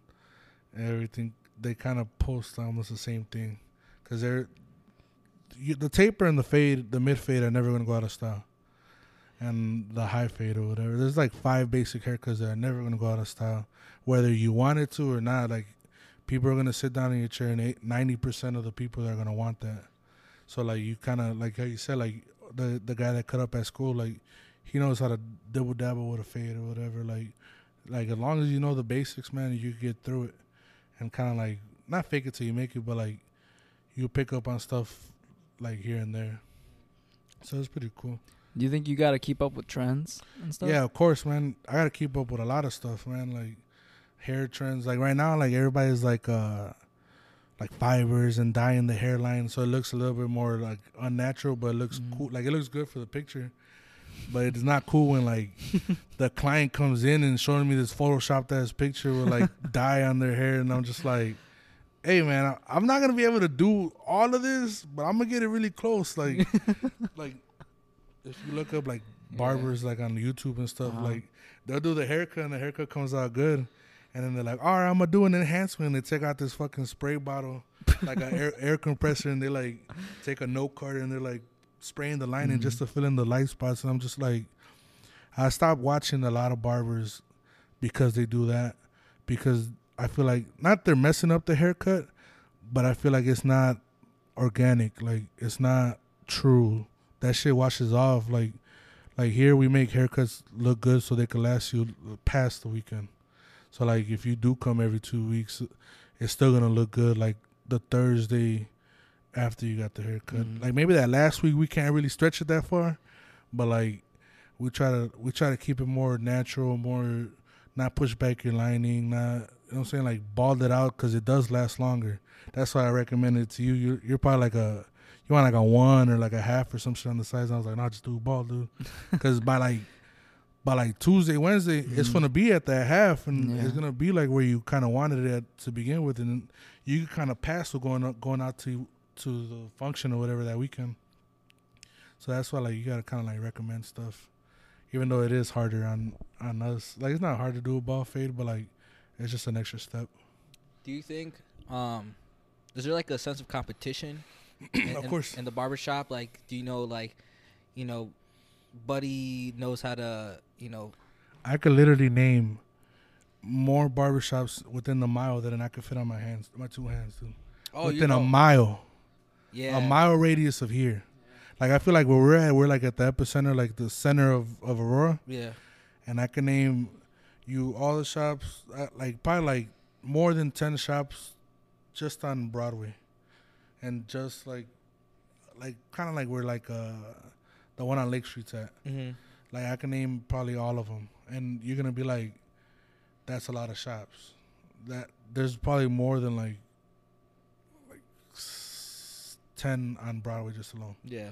everything. They kind of post almost the same thing because they're you, the taper and the fade, the mid fade are never gonna go out of style, and the high fade or whatever. There's like five basic haircuts that are never gonna go out of style, whether you want it to or not. Like people are gonna sit down in your chair, and ninety percent of the people are gonna want that. So like you kind of like how you said like the the guy that cut up at school like he knows how to double dabble with a fade or whatever. Like like as long as you know the basics, man, you can get through it and kind of like not fake it till you make it, but like you pick up on stuff like here and there. So it's pretty cool. Do you think you got to keep up with trends and stuff? Yeah, of course, man. I gotta keep up with a lot of stuff, man. Like hair trends. Like right now, like everybody's like uh like fibers and dyeing the hairline so it looks a little bit more like unnatural, but it looks Mhm. cool. Like it looks good for the picture. But it's not cool when like [laughs] the client comes in and showing me this photoshopped ass picture with like [laughs] dye on their hair, and I'm just like, "Hey, man, I, I'm not gonna be able to do all of this, but I'm gonna get it really close." Like, [laughs] like if you look up like Yeah. barbers like on YouTube and stuff, Uh-huh. like they'll do the haircut and the haircut comes out good, and then they're like, "All right, I'm gonna do an enhancement." And they take out this fucking spray bottle, like an air, air compressor, and they like take a note card and they're like spraying the lining Mhm. just to fill in the light spots. And I'm just like, I stopped watching a lot of barbers because they do that because I feel like not they're messing up the haircut, but I feel like it's not organic. Like it's not true. That shit washes off. Like like here we make haircuts look good so they can last you past the weekend. So like if you do come every two weeks, it's still gonna look good. Like the Thursday after you got the haircut. Mhm. Like maybe that last week we can't really stretch it that far, but like we try to we try to keep it more natural, more not push back your lining, not you know what I'm saying like bald it out because it does last longer. That's why I recommend it to you. You're you're probably like a you want like a one or like a half or some shit on the sides. I was like, no, just do bald, dude, [laughs] because by like by like Tuesday, Wednesday, it's Mhm. gonna be at that half, and Yeah. it's gonna be like where you kind of wanted it at to begin with, and you kind of pass with going up, going out to to the function or whatever that weekend. So that's why like you gotta kind of like recommend stuff, even though it is harder on on us. Like it's not hard to do a ball fade, but like it's just an extra step. Do you think um is there like a sense of competition in, [coughs] Of in- course. in the barbershop? Like do you know like you know Buddy knows how to, you know, I could literally name more barbershops within the mile than I could fit on my hands, my two hands, dude. oh, you within know, a mile. yeah. a mile radius of here. Like I feel like where we're at, we're like at the epicenter, like the center of, of Aurora, Yeah. and I can name you all the shops, uh, like probably like more than ten shops, just on Broadway, and just like, like kind of like we're like uh, the one on Lake Street's at. Mhm. Like I can name probably all of them, and you're gonna be like, that's a lot of shops. That there's probably more than like, like ten on Broadway just alone, Yeah.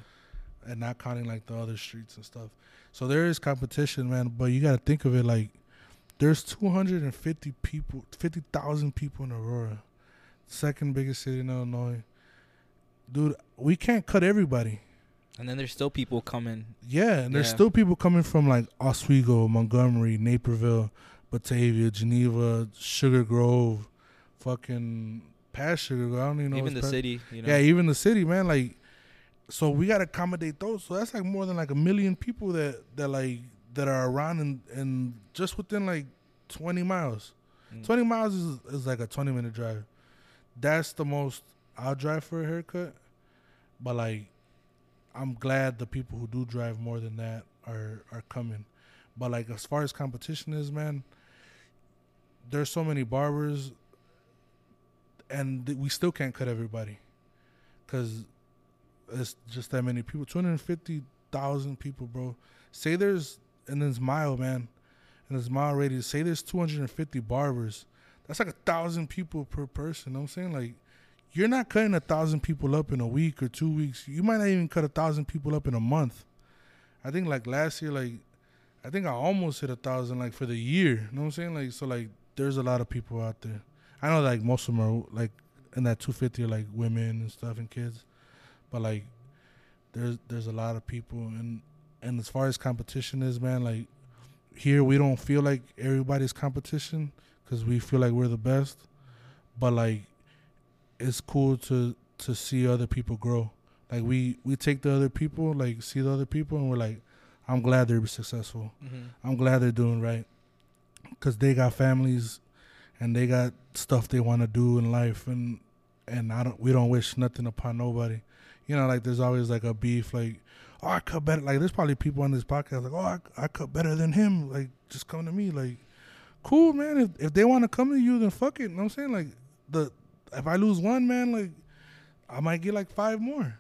and not counting like the other streets and stuff. So there is competition, man. But you got to think of it like there's 250 people, 50,000 people in Aurora, second biggest city in Illinois. Dude, we can't cut everybody. And then there's still people coming. Yeah, and there's Yeah. still people coming from like Oswego, Montgomery, Naperville, Batavia, Geneva, Sugar Grove, fucking past Sugar. Grove. I don't even know Even the past- city, you know. Yeah, even the city, man. Like, so we gotta accommodate those. So that's like more than like a million people that that like that are around and and just within like twenty miles. Mm. Twenty miles is is like a twenty minute drive. That's the most I'll drive for a haircut. But like, I'm glad the people who do drive more than that are are coming. But like as far as competition is, man, there's so many barbers, and we still can't cut everybody, cause it's just that many people. Two hundred fifty thousand people, bro. Say there's in this mile, man, in this mile radius. Say there's two hundred and fifty barbers. That's like a thousand people per person. You know what I'm saying like. You're not cutting a thousand people up in a week or two weeks. You might not even cut a thousand people up in a month. I think like last year, like I think I almost hit a thousand like for the year. You know what I'm saying? Like so like there's a lot of people out there. I know like most of them are like in that 250 are like women and stuff and kids, but like there's there's a lot of people and and as far as competition is, man, like here we don't feel like everybody's competition because we feel like we're the best, but like it's cool to to see other people grow. Like we we take the other people, like see the other people, and we're like, I'm glad they're successful. Mhm. I'm glad they're doing right because they got families and they got stuff they want to do in life and and I don't we don't wish nothing upon nobody. You know, like there's always like a beef, like oh I cut better. Like there's probably people on this podcast like oh I, I cut better than him. Like just come to me. Like cool man. If if they want to come to you, then fuck it. You know what I'm saying like the if I lose one man, like I might get like five more.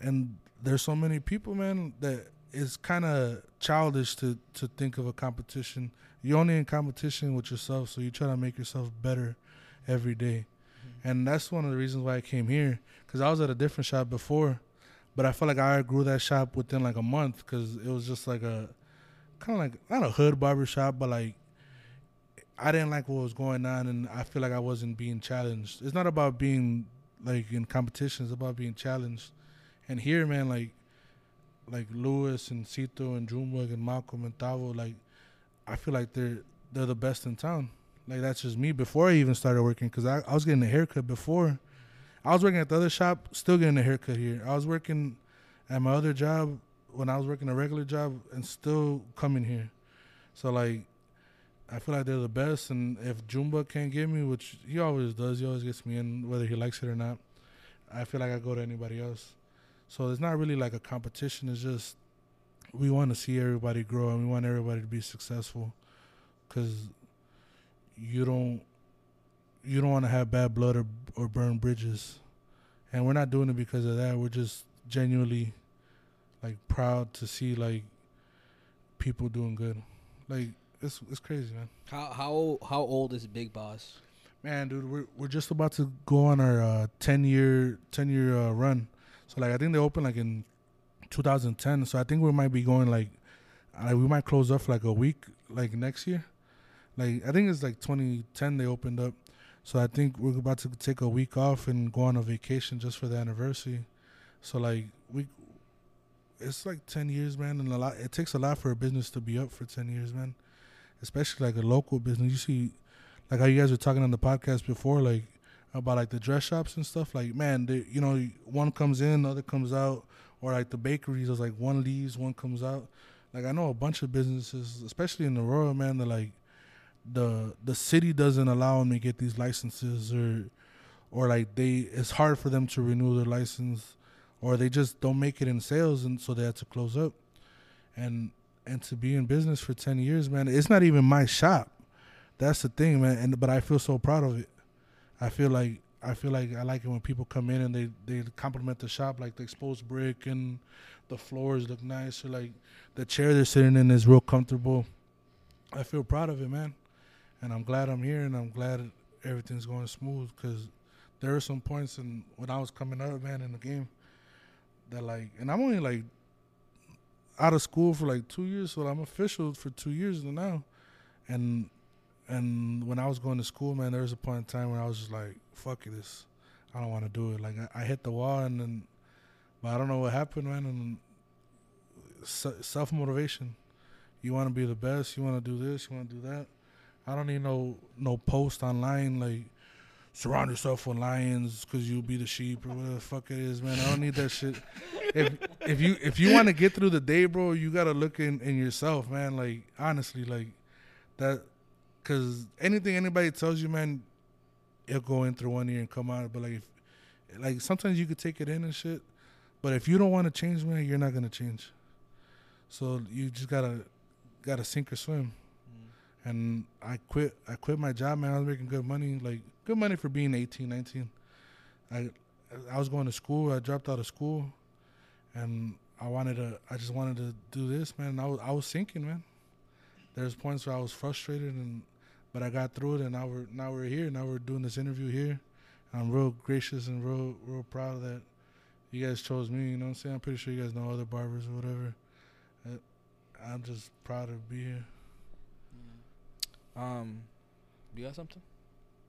And there's so many people, man, that it's kind of childish to to think of a competition. You're only in competition with yourself, so you try to make yourself better every day. Mm-hmm. And that's one of the reasons why I came here because I was at a different shop before, but I felt like I grew that shop within like a month because it was just like a kind of like not a hood barber shop, but like I didn't like what was going on, and I feel like I wasn't being challenged. It's not about being like in competition; it's about being challenged. And here, man, like like Lewis and Cito and Junebug and Malcolm and Tavo, like I feel like they're they're the best in town. Like that's just me before I even started working because I, I was getting a haircut before. I was working at the other shop, still getting a haircut here. I was working at my other job when I was working a regular job and still coming here. So like I feel like they're the best and if Jumba can't get me, which he always does, he always gets me in whether he likes it or not. I feel like I go to anybody else. So it's not really like a competition. It's just we want to see everybody grow and we want everybody to be successful because you don't you don't want to have bad blood or or burn bridges and we're not doing it because of that we're just genuinely like proud to see like people doing good like it's it's crazy man How how how old is Big Boss? Man, dude, we're we're just about to go on our uh, ten year ten year uh, run. So like I think they opened like in 2010. So I think we might be going like uh, we might close up for like a week like next year. Like I think it's like 2010 they opened up. So I think we're about to take a week off and go on a vacation just for the anniversary. So like we it's like 10 years, man, and a lot it takes a lot for a business to be up for 10 years, man. Especially like a local business. You see like how you guys were talking on the podcast before, like about like the dress shops and stuff. Like, man, they, you know, one comes in, the other comes out, or like the bakeries, it's like one leaves, one comes out. Like I know a bunch of businesses, especially in the rural, man, that like the the city doesn't allow them to get these licenses, or or like they it's hard for them to renew their license, or they just don't make it in sales, and so they have to close up. And and to be in business for ten years, man, it's not even my shop that's the thing, man. And but I feel so proud of it. I feel like I feel like I like it when people come in and they they compliment the shop, like the exposed brick and the floors look nice, or like the chair they're sitting in is real comfortable. I feel proud of it, man. And I'm glad I'm here, and I'm glad everything's going smooth. Cause there are some points in when I was coming up, man, in the game, that like, and I'm only like out of school for like two years, so I'm official for two years now, and and when I was going to school, man, there was a point in time where I was just like, "Fuck it, this, I don't want to do it." Like I, I hit the wall, and then, but I don't know what happened, man. And self motivation, you want to be the best, you want to do this, you want to do that. I don't need no no post online like surround yourself with lions because you'll be the sheep or whatever the fuck it is, man. I don't need that shit. If if you if you want to get through the day, bro, you gotta look in in yourself, man. Like honestly, like that, because anything anybody tells you, man, it'll go in through one ear and come out. But like, if, like sometimes you could take it in and shit. But if you don't want to change, man, you're not gonna change. So you just gotta gotta sink or swim. Mm. And I quit. I quit my job, man. I was making good money, like good money for being 18, 19. I I was going to school. I dropped out of school, and I wanted to. I just wanted to do this, man. And I was I was sinking, man. There's points where I was frustrated, and but I got through it, and now we're now we're here. Now we're doing this interview here. And I'm real gracious and real real proud that you guys chose me. You know what I'm saying? I'm pretty sure you guys know other barbers or whatever. Uh, I'm just proud to be here. Um, you got something?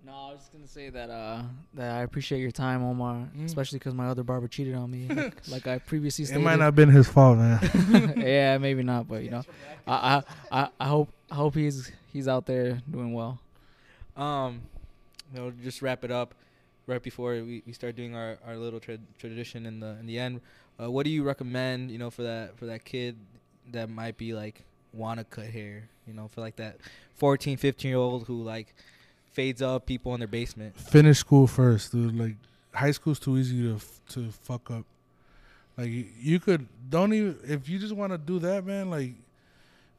No, I was just gonna say that uh that I appreciate your time, Omar, Mm. especially because my other barber cheated on me, [laughs] like, like I previously It might not have been his fault, man. [laughs] yeah, [laughs] maybe not, but you know, I, I I I hope I hope he's he's out there doing well. Um, you know, just wrap it up. Right before we, we start doing our, our little tra- tradition in the in the end, uh, what do you recommend? You know, for that for that kid that might be like wanna cut hair. You know, for like that 14, 15 year old who like fades up people in their basement. Finish school first, dude. Like high school's too easy to to fuck up. Like you could don't even if you just want to do that, man. Like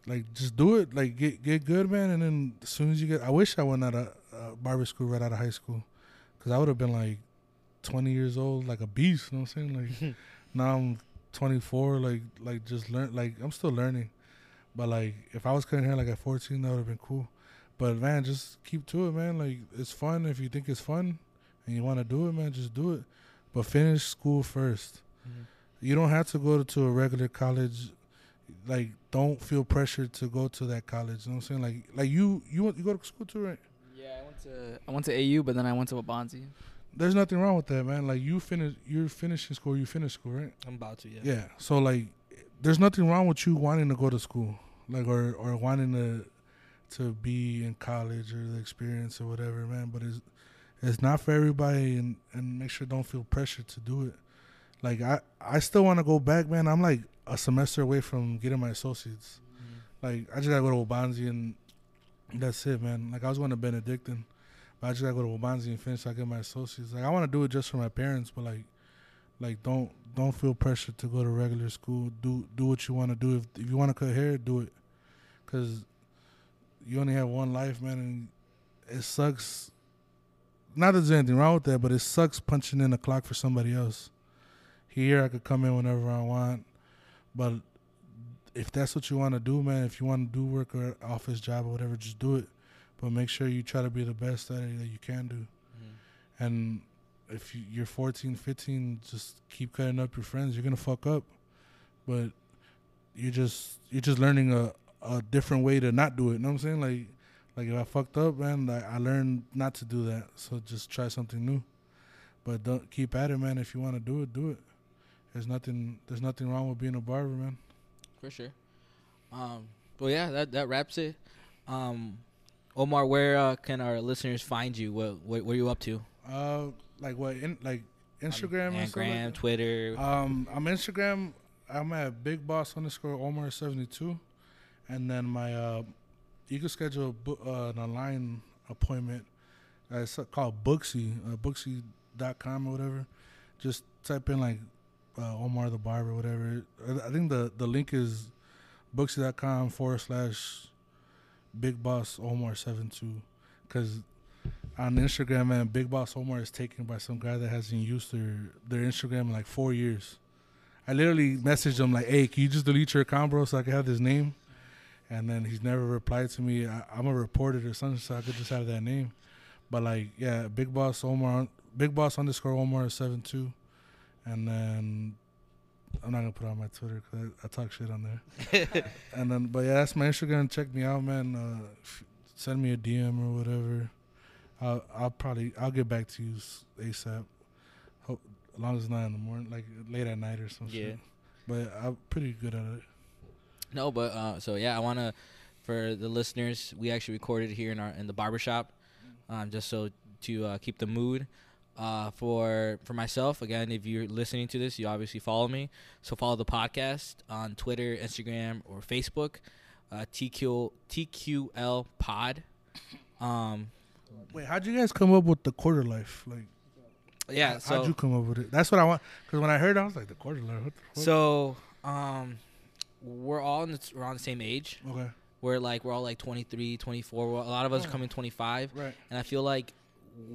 like just do it. Like get get good, man. And then as soon as you get, I wish I went out of uh, barber school right out of high school, because I would have been like twenty years old, like a beast. You know what I'm saying? Like [laughs] now I'm 24. Like like just learn. Like I'm still learning. But like if I was cutting hair like at 14, that would have been cool. But man, just keep to it, man. Like it's fun if you think it's fun and you want to do it, man. Just do it. But finish school first. Mm-hmm. You don't have to go to a regular college. Like don't feel pressured to go to that college. You know what I'm saying? Like like you you want you go to school too, right? Yeah, I went to I went to AU, but then I went to Waubonsee. There's nothing wrong with that, man. Like you finish you're finishing school, you finish school, right? I'm about to, yeah. Yeah. So like, there's nothing wrong with you wanting to go to school, like or or wanting to to be in college or the experience or whatever, man. But it's it's not for everybody, and and make sure don't feel pressure to do it. Like I I still want to go back, man. I'm like a semester away from getting my associates. Mm-hmm. Like I just gotta go to Waubonsee and that's it, man. Like I was going to Benedictine, but I just gotta go to Waubonsee and finish. so I get my associates. Like I want to do it just for my parents, but like, like don't don't feel pressure to go to regular school. Do do what you want to do. If if you want to cut hair, do it, cause you only have one life, man, and it sucks. Not that there's anything wrong with that, but it sucks punching in the clock for somebody else. Here, I could come in whenever I want, but if that's what you want to do, man, if you want to do work or office job or whatever, just do it. But make sure you try to be the best at it that you can do. Mm-hmm. And if you- you're 14, 15, just keep cutting up your friends. You're gonna fuck up, but you're just you're just learning a a different way to not do it. You know what I'm saying? Like like if I fucked up, man, I, I learned not to do that. So just try something new. But don't keep at it, man. If you want to do it, do it. There's nothing there's nothing wrong with being a barber, man. For sure. Um, but yeah, that that wraps it. Um, Omar, where uh, can our listeners find you? What what, what are you up to? Uh, like what? In, like Instagram like Instagram, that? Twitter. Um, I'm Instagram. I'm at Big Boss underscore Omar seventy two, and then my uh, you can schedule bo- uh, an online appointment. Uh, it's called Booksy, uh, Booksy.com or whatever. Just type in like uh, Omar the Barber, whatever. I think the the link is Booksy.com forward slash Big Boss Omar seven two, because on Instagram, man, Big Boss Omar is taken by some guy that hasn't used their their Instagram in like four years. I literally messaged him like, "Hey, can you just delete your account, bro, so I can have this name?" And then he's never replied to me. I, I'm gonna report it or something, so I could just have that name. But like, yeah, Big Boss Omar, Big Boss underscore Omar seven two, and then I'm not gonna put it on my Twitter because I, I talk shit on there. [laughs] and then, but yeah, that's my Instagram. Check me out, man. Uh, f- send me a DM or whatever. I'll, I'll probably I'll get back to you ASAP. Hope, as long as it's not in the morning, like late at night or some Yeah. shit. But I'm pretty good at it. No, but uh, so yeah, I want to for the listeners, we actually recorded here in our in the barbershop, um, just so to uh, keep the mood. Uh, for for myself, again, if you're listening to this, you obviously follow me. So follow the podcast on Twitter, Instagram, or Facebook. Uh, TQ TQL Pod. Um, Wait, how'd you guys come up with the quarter life? Like, yeah. how'd So you come up with it? That's what I want. Because when I heard, it, I was like, the quarter life. What the fuck? so um, we're all in the, we're on the same age. okay, We're like we're all like 23, 24. We're, a lot of us are coming 25, right. and I feel like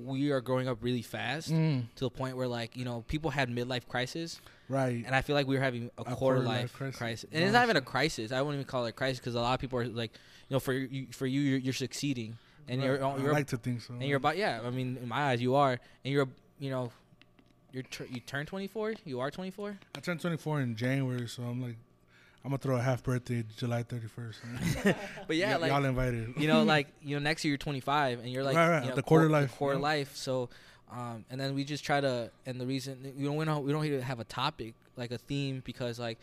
we are growing up really fast Mm, to the point where like you know people had midlife crisis, right. and I feel like we were having a, A quarter, quarter life, life crisis. crisis. And it's not even a crisis. I wouldn't even call it a crisis because a lot of people are like, you know, for you, for you, you're, you're succeeding, and Right. you're I you're like to think so. and you're about yeah. I mean, in my eyes, you are, and you're you know, you're you turn 24. You are 24. I turned 24 in January, so I'm like, I'm gonna throw a half birthday July 31st. [laughs] But yeah, Y- like y'all invited. you know, like [laughs] you know, next year you're 25, and you're like Right, right, you know, the quarter quar- life, quarter yeah. life. So, um, and then we just try to, and the reason we don't we don't we don't need to have a topic like a theme because like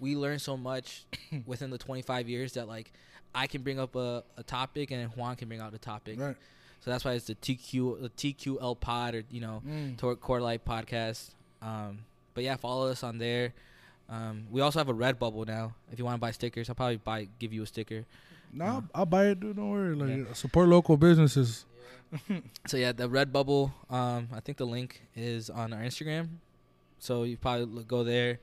we learn so much [coughs] within the 25 years that like I can bring up a, a topic and Juan can bring out a topic. right. So that's why it's the TQ the TQL pod or you know Mm. Tor- Core Life podcast. Um, but yeah, follow us on there. Um, we also have a Redbubble now. If you want to buy stickers, I'll probably buy give you a sticker. No, Uh, I'll, buy it, dude. Don't worry. Like, Yeah. support local businesses. [laughs] So yeah, the Redbubble. Um, I think the link is on our Instagram. So you probably go there.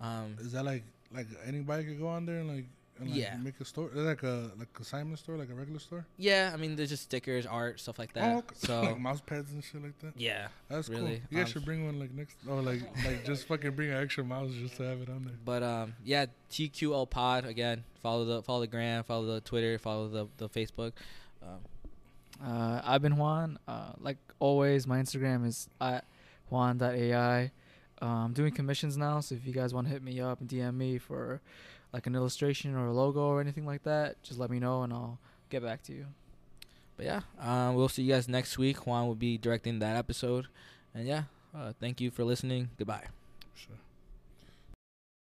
Um, Is that like like anybody could go on there and like, and, like Yeah. make a store? Is that like a like a Simon store, like a regular store? yeah, I mean, there's just stickers, art, stuff like that. Oh, okay. [laughs] So like mouse pads and shit like that. yeah, That's Really? cool. You guys Um, should bring one like next, or like like just fucking bring an extra mouse just to have it on there. but um, yeah, TQL Pod again. Follow the follow the gram, follow the Twitter, follow the the Facebook. Um, Uh, I've been Juan. Uh, like always, my Instagram is at juan.ai. Uh, I'm doing commissions now, so if you guys want to hit me up and DM me for like an illustration or a logo or anything like that, just let me know and I'll get back to you. But yeah, um, we'll see you guys next week. Juan will be directing that episode. And yeah, uh, thank you for listening. Goodbye. Sure.